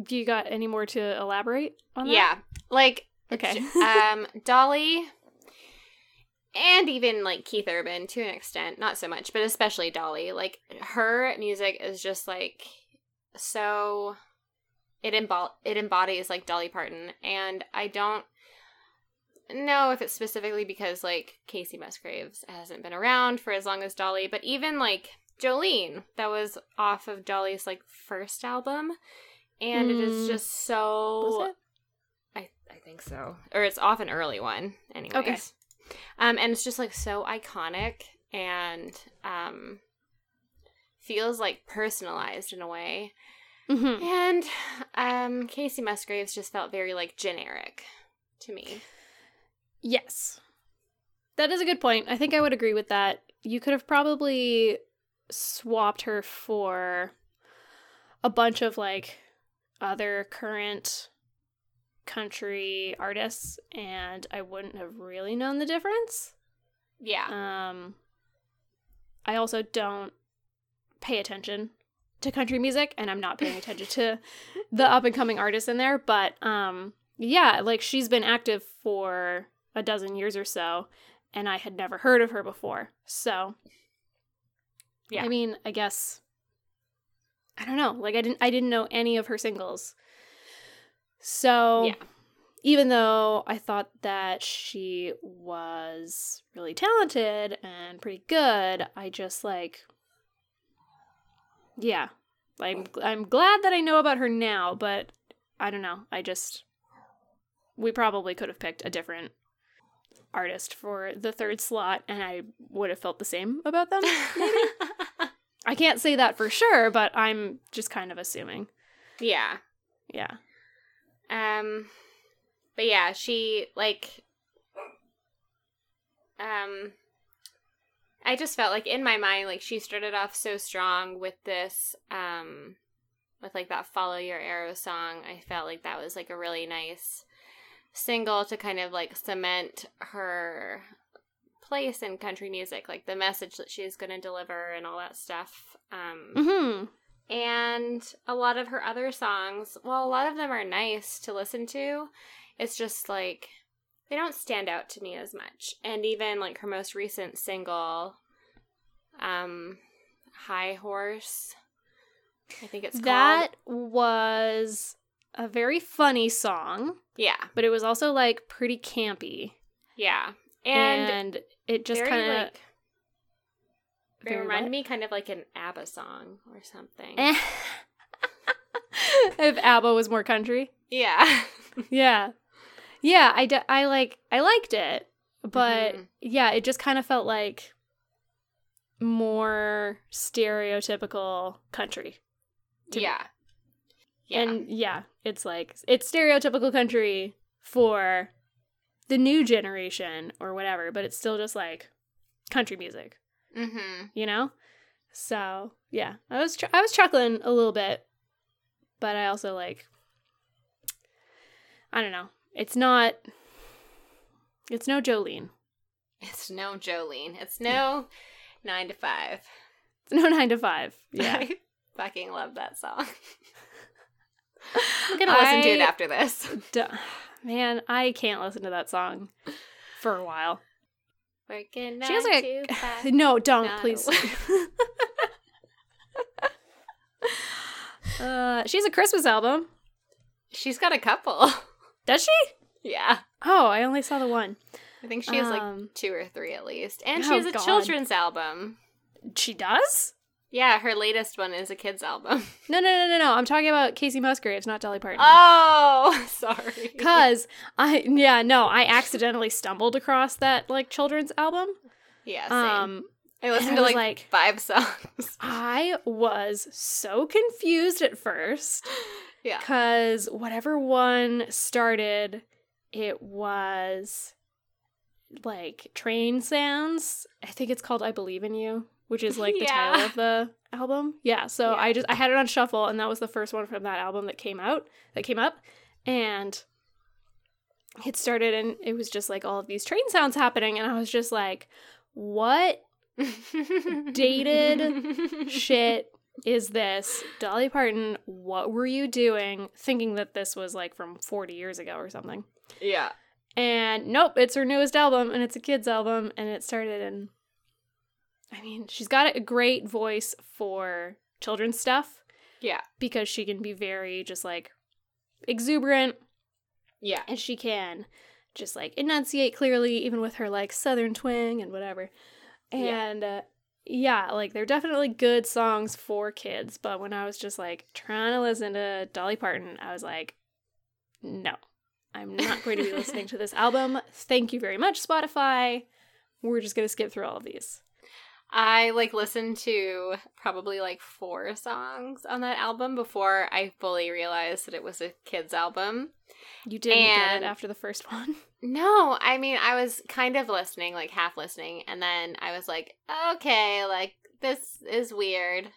Do you got any more to elaborate on that? yeah like Okay. um dolly and even like keith urban to an extent not so much but especially dolly like her music is just like so it embod- it embodies like dolly parton and i don't know if it's specifically because like kacey musgraves hasn't been around for as long as dolly but even like jolene that was off of dolly's like first album and it is Mm. just so? I I think so. Or it's off an early one, anyways. Okay. Um, and it's just like so iconic and um feels like personalized in a way. Mhm. And um Kacey Musgraves just felt very like generic to me. Yes. That is a good point. I think I would agree with that. You could have probably swapped her for a bunch of like other current country artists and I wouldn't have really known the difference. Yeah. Um I also don't pay attention to country music and I'm not paying attention to the up and coming artists in there, but um yeah, like she's been active for a dozen years or so and I had never heard of her before. So Yeah. I mean, I guess I don't know. Like I didn't I didn't know any of her singles. So Yeah. even though I thought that she was really talented and pretty good, I just like yeah. I'm I'm glad that I know about her now, but I don't know. I just we probably could have picked a different artist for the third slot and I would have felt the same about them. I can't say that for sure, but I'm just kind of assuming. yeah. Yeah. Um but yeah, she like um I just felt like in my mind like she started off so strong with this um with like that follow your arrow song. I felt like that was like a really nice single to kind of like cement her place in country music, like the message that she's going to deliver and all that stuff. Um Mhm. and a lot of her other songs, well, a lot of them are nice to listen to. It's just like they don't stand out to me as much. And even like her most recent single, um, High Horse, I think it's That called. was a very funny song, Yeah, but it was also like pretty campy. yeah. And, And, it just kind of like, it very reminded what? me kind of like an ABBA song or something. If ABBA was more country. Yeah. Yeah. Yeah, I, d- I like I liked it, but Mhm. yeah, it just kind of felt like more stereotypical country. to me. yeah. Yeah. And yeah, it's like it's stereotypical country for the new generation or whatever, but it's still just like country music, mm-hmm. you know? So, yeah. I was ch- I was chuckling a little bit, but I also like I don't know. It's not it's no Jolene. It's no Jolene. It's no nine to five. It's no 9 to 5. Yeah. I fucking love that song. I'm gonna listen to it after this. D- Man, I can't listen to that song for a while. Working She has nine like to a, five. no, don't please. uh, she has a Christmas album. She's got a couple. Does she? yeah. Oh, I only saw the one. I think she has like Um, two or three at least. And oh, she has a God. children's album. She does? Yeah, her latest one is a kids album. No, no, no, no, no. I'm talking about Kacey Musgraves, not Dolly Parton. Oh, sorry. Cause I yeah, no, I accidentally stumbled across that like children's album. yeah, same. Um I listened to I like, like- five songs. I was so confused at first yeah. cuz whatever one started it was like train sounds. I think it's called I Believe in You, which is like the Yeah. title of the album. Yeah, so Yeah. I just I had it on shuffle and that was the first one from that album that came out, that came up and it started and it was just like all of these train sounds happening and I was just like what Dated shit is this? Dolly Parton, what were you doing thinking that this was like from 40 years ago or something? Yeah. And nope, it's her newest album and it's a kid's album and it started in I mean, she's got a great voice for children's stuff Yeah. because she can be very just like exuberant Yeah. and she can just like enunciate clearly even with her like southern twang and whatever Yeah. and uh, yeah like they're definitely good songs for kids but when i was just like trying to listen to dolly parton i was like no i'm not going to be listening to this album. Thank you very much spotify. We're just going to skip through all of these. I like listened to probably like four songs on that album before I fully realized that it was a kids album. you didn't get it after the first one No, I mean I was kind of listening, like half listening, and then I was like, okay, like this is weird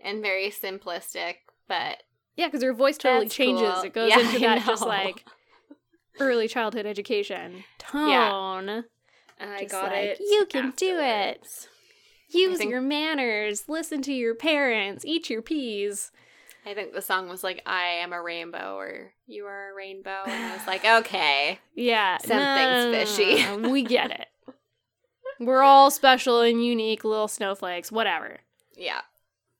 and very simplistic, but yeah because her voice totally changes cool. it goes Yeah, into that just like early childhood education tone I Just got like, it. You can do it. Use think- your manners. Listen to your parents. Eat your peas. I think the song was like "I am a rainbow" or "You are a rainbow," and I was like, okay, Yeah, Something's fishy. we get it. We're all special and unique little snowflakes. Whatever. yeah.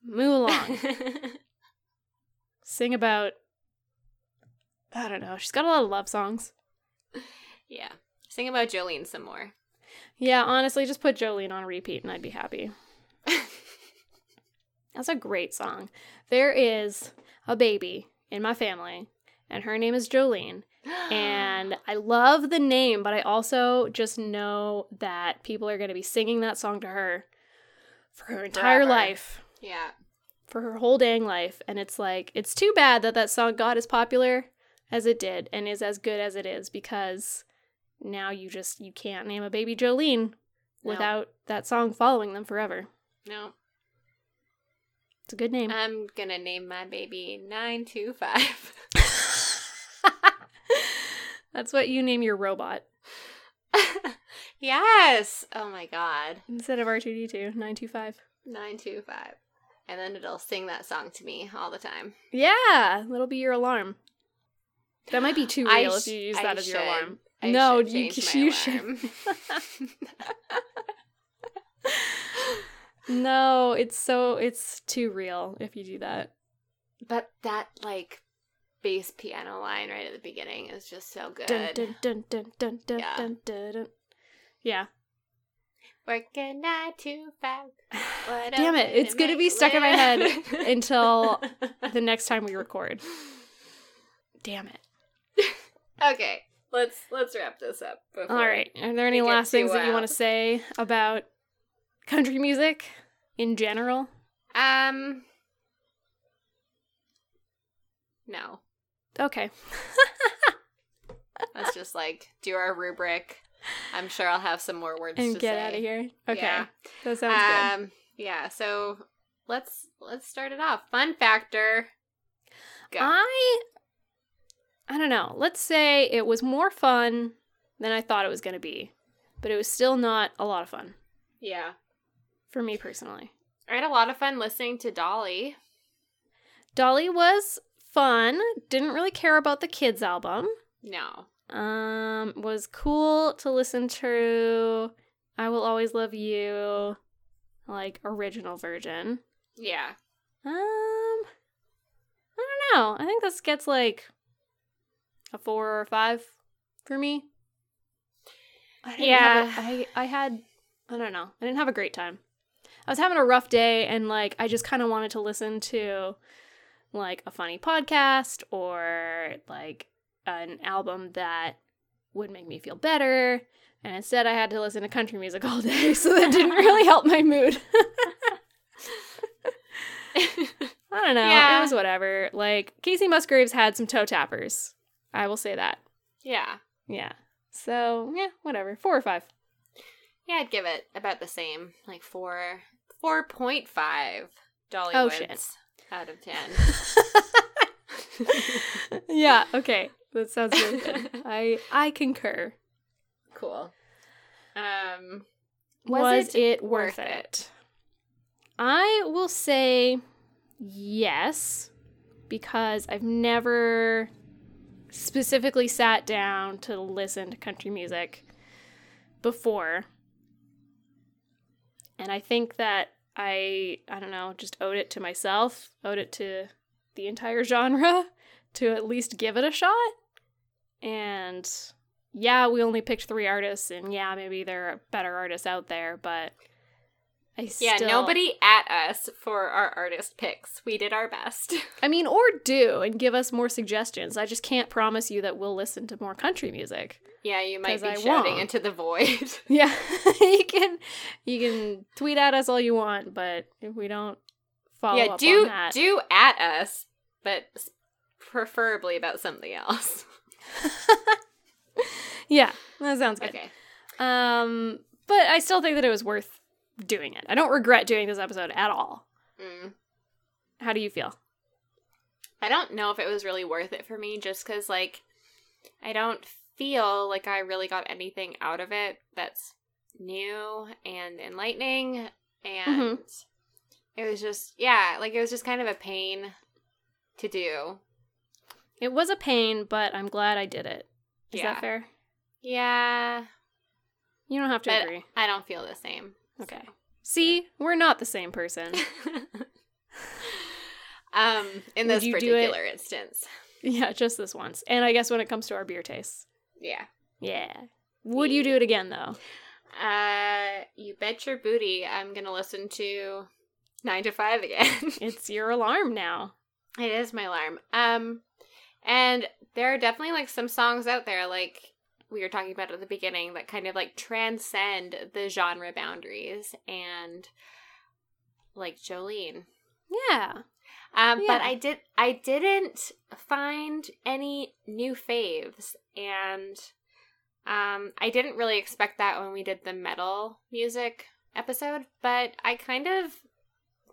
Move along. Sing about. I don't know. She's got a lot of love songs. yeah. Sing about Jolene some more. Yeah, honestly, just put Jolene on repeat and I'd be happy. That's a great song. There is a baby in my family, and her name is Jolene. And I love the name, but I also just know that people are going to be singing that song to her for her entire Forever. life, yeah. for her whole dang life. And it's like, it's too bad that that song got as popular as it did and is as good as it is because now you just, you can't name a baby Jolene No. without that song following them forever. No. It's a good name. I'm gonna name my baby nine two five. That's what you name your robot yes. Oh my god. instead of R2D2, 925. Nine two five. And then it'll sing that song to me all the time. Yeah, that'll be your alarm. That might be too I real if you use I that as your alarm. I no, you, you my should. no, it's so it's too real if you do that. But that like bass piano line right at the beginning is just so good. Dun, dun, dun, dun, dun, dun, Yeah. dun, dun, dun. Yeah. Working nine to five. What Damn it, it's gonna be stuck in my head until The next time we record. Damn it. okay, let's let's wrap this up. All right. Are there any last things that you want to say about country music in general? Um. No, Okay. let's just like do our rubric. I'm sure I'll have some more words and to get say. out of here. Okay. Yeah. That sounds good. Um. Yeah. So let's let's start it off. Fun factor. Go. I I don't know. Let's say it was more fun than I thought it was going to be, but it was still not a lot of fun yeah. For me personally. I had a lot of fun listening to Dolly. Dolly was fun. Didn't really care about the kids album. No. Um was cool to listen to I Will Always Love You like original version. Yeah. Um I don't know. I think this gets like a 4 or 5 for me. I didn't a- I I had I don't know. I didn't have a great time. I was having a rough day and like I just kind of wanted to listen to like a funny podcast or like an album that would make me feel better. And instead I had to listen to country music all day, so that didn't really help my mood. I don't know. Yeah. It was whatever. Like Kacey Musgraves had some toe tappers. I will say that. yeah. Yeah. So yeah, whatever. Four or five. Yeah, I'd give it about the same, like four, four point five Dollywoods Oh, out of ten. yeah. Okay. That sounds really good. I I concur. cool. Um, Was, Was it, it worth worth it? I will say yes, because I've never specifically sat down to listen to country music before. And I think that I, I don't know, just owed it to myself, owed it to the entire genre to at least give it a shot. And yeah, we only picked three artists, and yeah, maybe there are better artists out there, but I yeah, still, nobody at us for our artist picks. We did our best. I mean, or do and give us more suggestions. I just can't promise you that we'll listen to more country music. Yeah, you might be I shouting won't. into the void. Yeah, you can you can tweet at us all you want, but if we don't follow yeah, up do on that, do at us, but preferably about something else. yeah, that sounds good. Okay. Um, but I still think that it was worth doing it. I don't regret doing this episode at all. Mm. How do you feel? I don't know if it was really worth it for me just because, like, I don't feel like I really got anything out of it that's new and enlightening. And it was just, yeah, like, it was just kind of a pain to do. It was a pain, but I'm glad I did it. Is Yeah. that fair? Yeah, You don't have to but agree. I don't feel the same. Okay. See, we're not the same person. um, in Would this you do it- particular instance. yeah, just this once. And I guess when it comes to our beer tastes. Yeah. Yeah. Would you do it again though? Uh, you bet your booty I'm gonna listen to Nine to Five again. It's your alarm now. It is my alarm. Um, and there are definitely like some songs out there, like we were talking about at the beginning, that kind of like transcend the genre boundaries, and like Jolene. Yeah. Um, but I did I didn't find any new faves, and um, I didn't really expect that when we did the metal music episode, but I kind of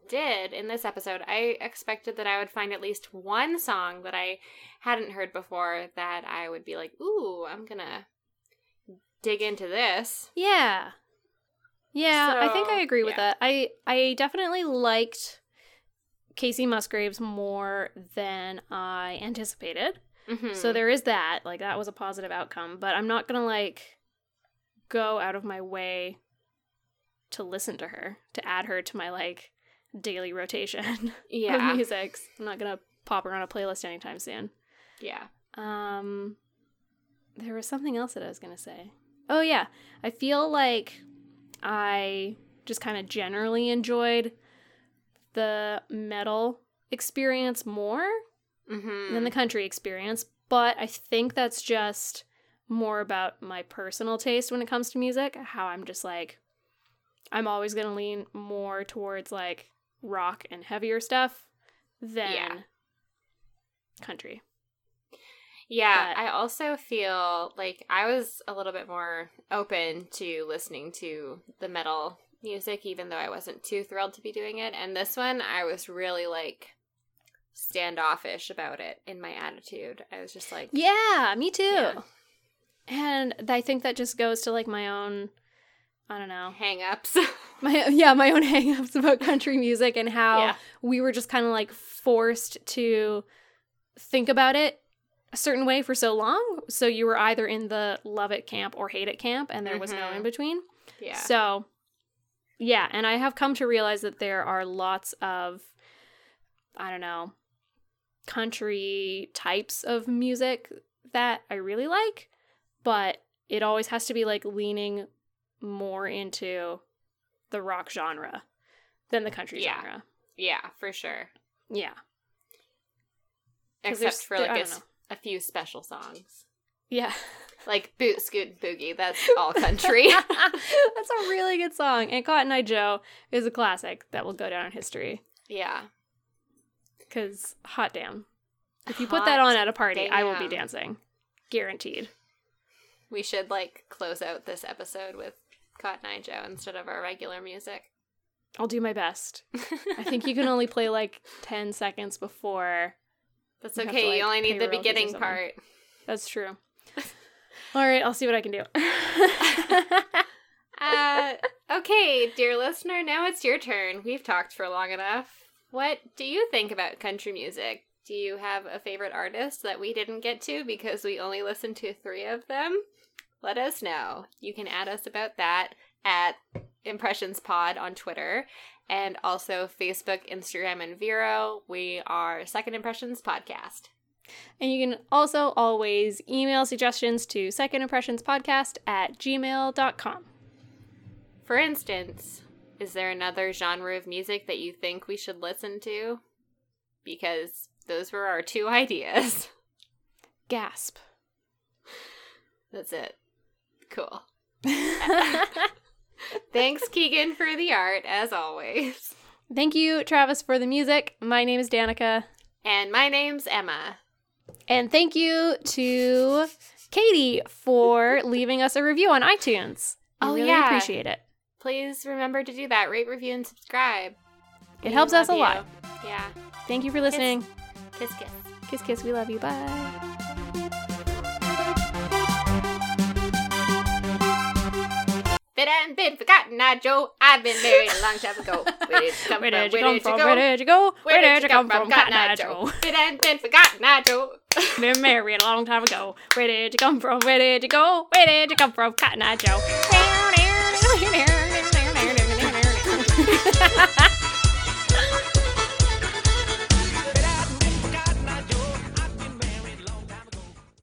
did in this episode. I expected that I would find at least one song that I hadn't heard before that I would be like, "Ooh, I'm gonna dig into this." Yeah. Yeah, I think I agree with yeah. that. I I definitely liked Kacey Musgraves more than I anticipated. Mhm. So there is that. Like that was a positive outcome, but I'm not going to like go out of my way to listen to her, to add her to my like daily rotation yeah, of music. I'm not going to pop her on a playlist anytime soon. yeah, Um, there was something else that I was gonna say. Oh yeah, I feel like I just kind of generally enjoyed the metal experience more mm-hmm. than the country experience, but I think that's just more about my personal taste when it comes to music. How I'm just like, I'm always gonna lean more towards like rock and heavier stuff than Yeah. country. Yeah, But- I also feel like I was a little bit more open to listening to the metal music, even though I wasn't too thrilled to be doing it. And this one, I was really like standoffish about it in my attitude. I was just like, Yeah, me too. Yeah. And I think that just goes to like my own I don't know. hang ups. My yeah, my own hangups about country music and how Yeah. we were just kind of like forced to think about it a certain way for so long. So you were either in the love it camp or hate it camp and there was no Mhm. in between. yeah. So, yeah, and I have come to realize that there are lots of, I don't know, country types of music that I really like, but it always has to be like leaning more into the rock genre. than the country Yeah. genre. Yeah, for sure. Yeah. Except for like a, don't s- know. a few special songs. Yeah. Like Boot Scoot Boogie, that's all country. That's a really good song. And Cotton Eye Joe is a classic that will go down in history. yeah. Because, hot damn. If you put that on at a party, I will be dancing. Guaranteed. We should like close out this episode with Cotton Eye Joe instead of our regular music. I'll do my best. I think you can only play like 10 seconds before. That's You okay. like, you only need the beginning part. That's true. All right, I'll see what I can do. Uh, okay, dear listener, now it's your turn. We've talked for long enough. What do you think about country music? Do you have a favorite artist that we didn't get to because we only listened to three of them? Let us know. You can add us about that at Impressions Pod on Twitter and also Facebook, Instagram, and Vero. We are Second Impressions Podcast. And you can also always email suggestions to secondimpressionspodcast at gmail.com. For instance, is there another genre of music that you think we should listen to? Because those were our two ideas. Gasp. That's it. Cool. Thanks, Keegan, for the art, as always. Thank you, Travis, for the music. My name is Danica. And my name's Emma. And thank you to Katie for leaving us a review on iTunes. I Oh, really yeah. appreciate it. Please remember to do that. Rate, review, and subscribe. It We helps us a love lot. Yeah. Thank you for listening. Kiss, kiss. Kiss, kiss. We love you. Bye. It hadn't been forgotten, I Joe. I've been married a long time ago. Where did you come from? Where, did come you go? Where did you come? Where did you come from? Cotton Eye Joe. It hadn't been forgotten, I Joe. been married a long time ago. Where did you come from? Where did you go? Where did you come from? Cotton Eye Joe.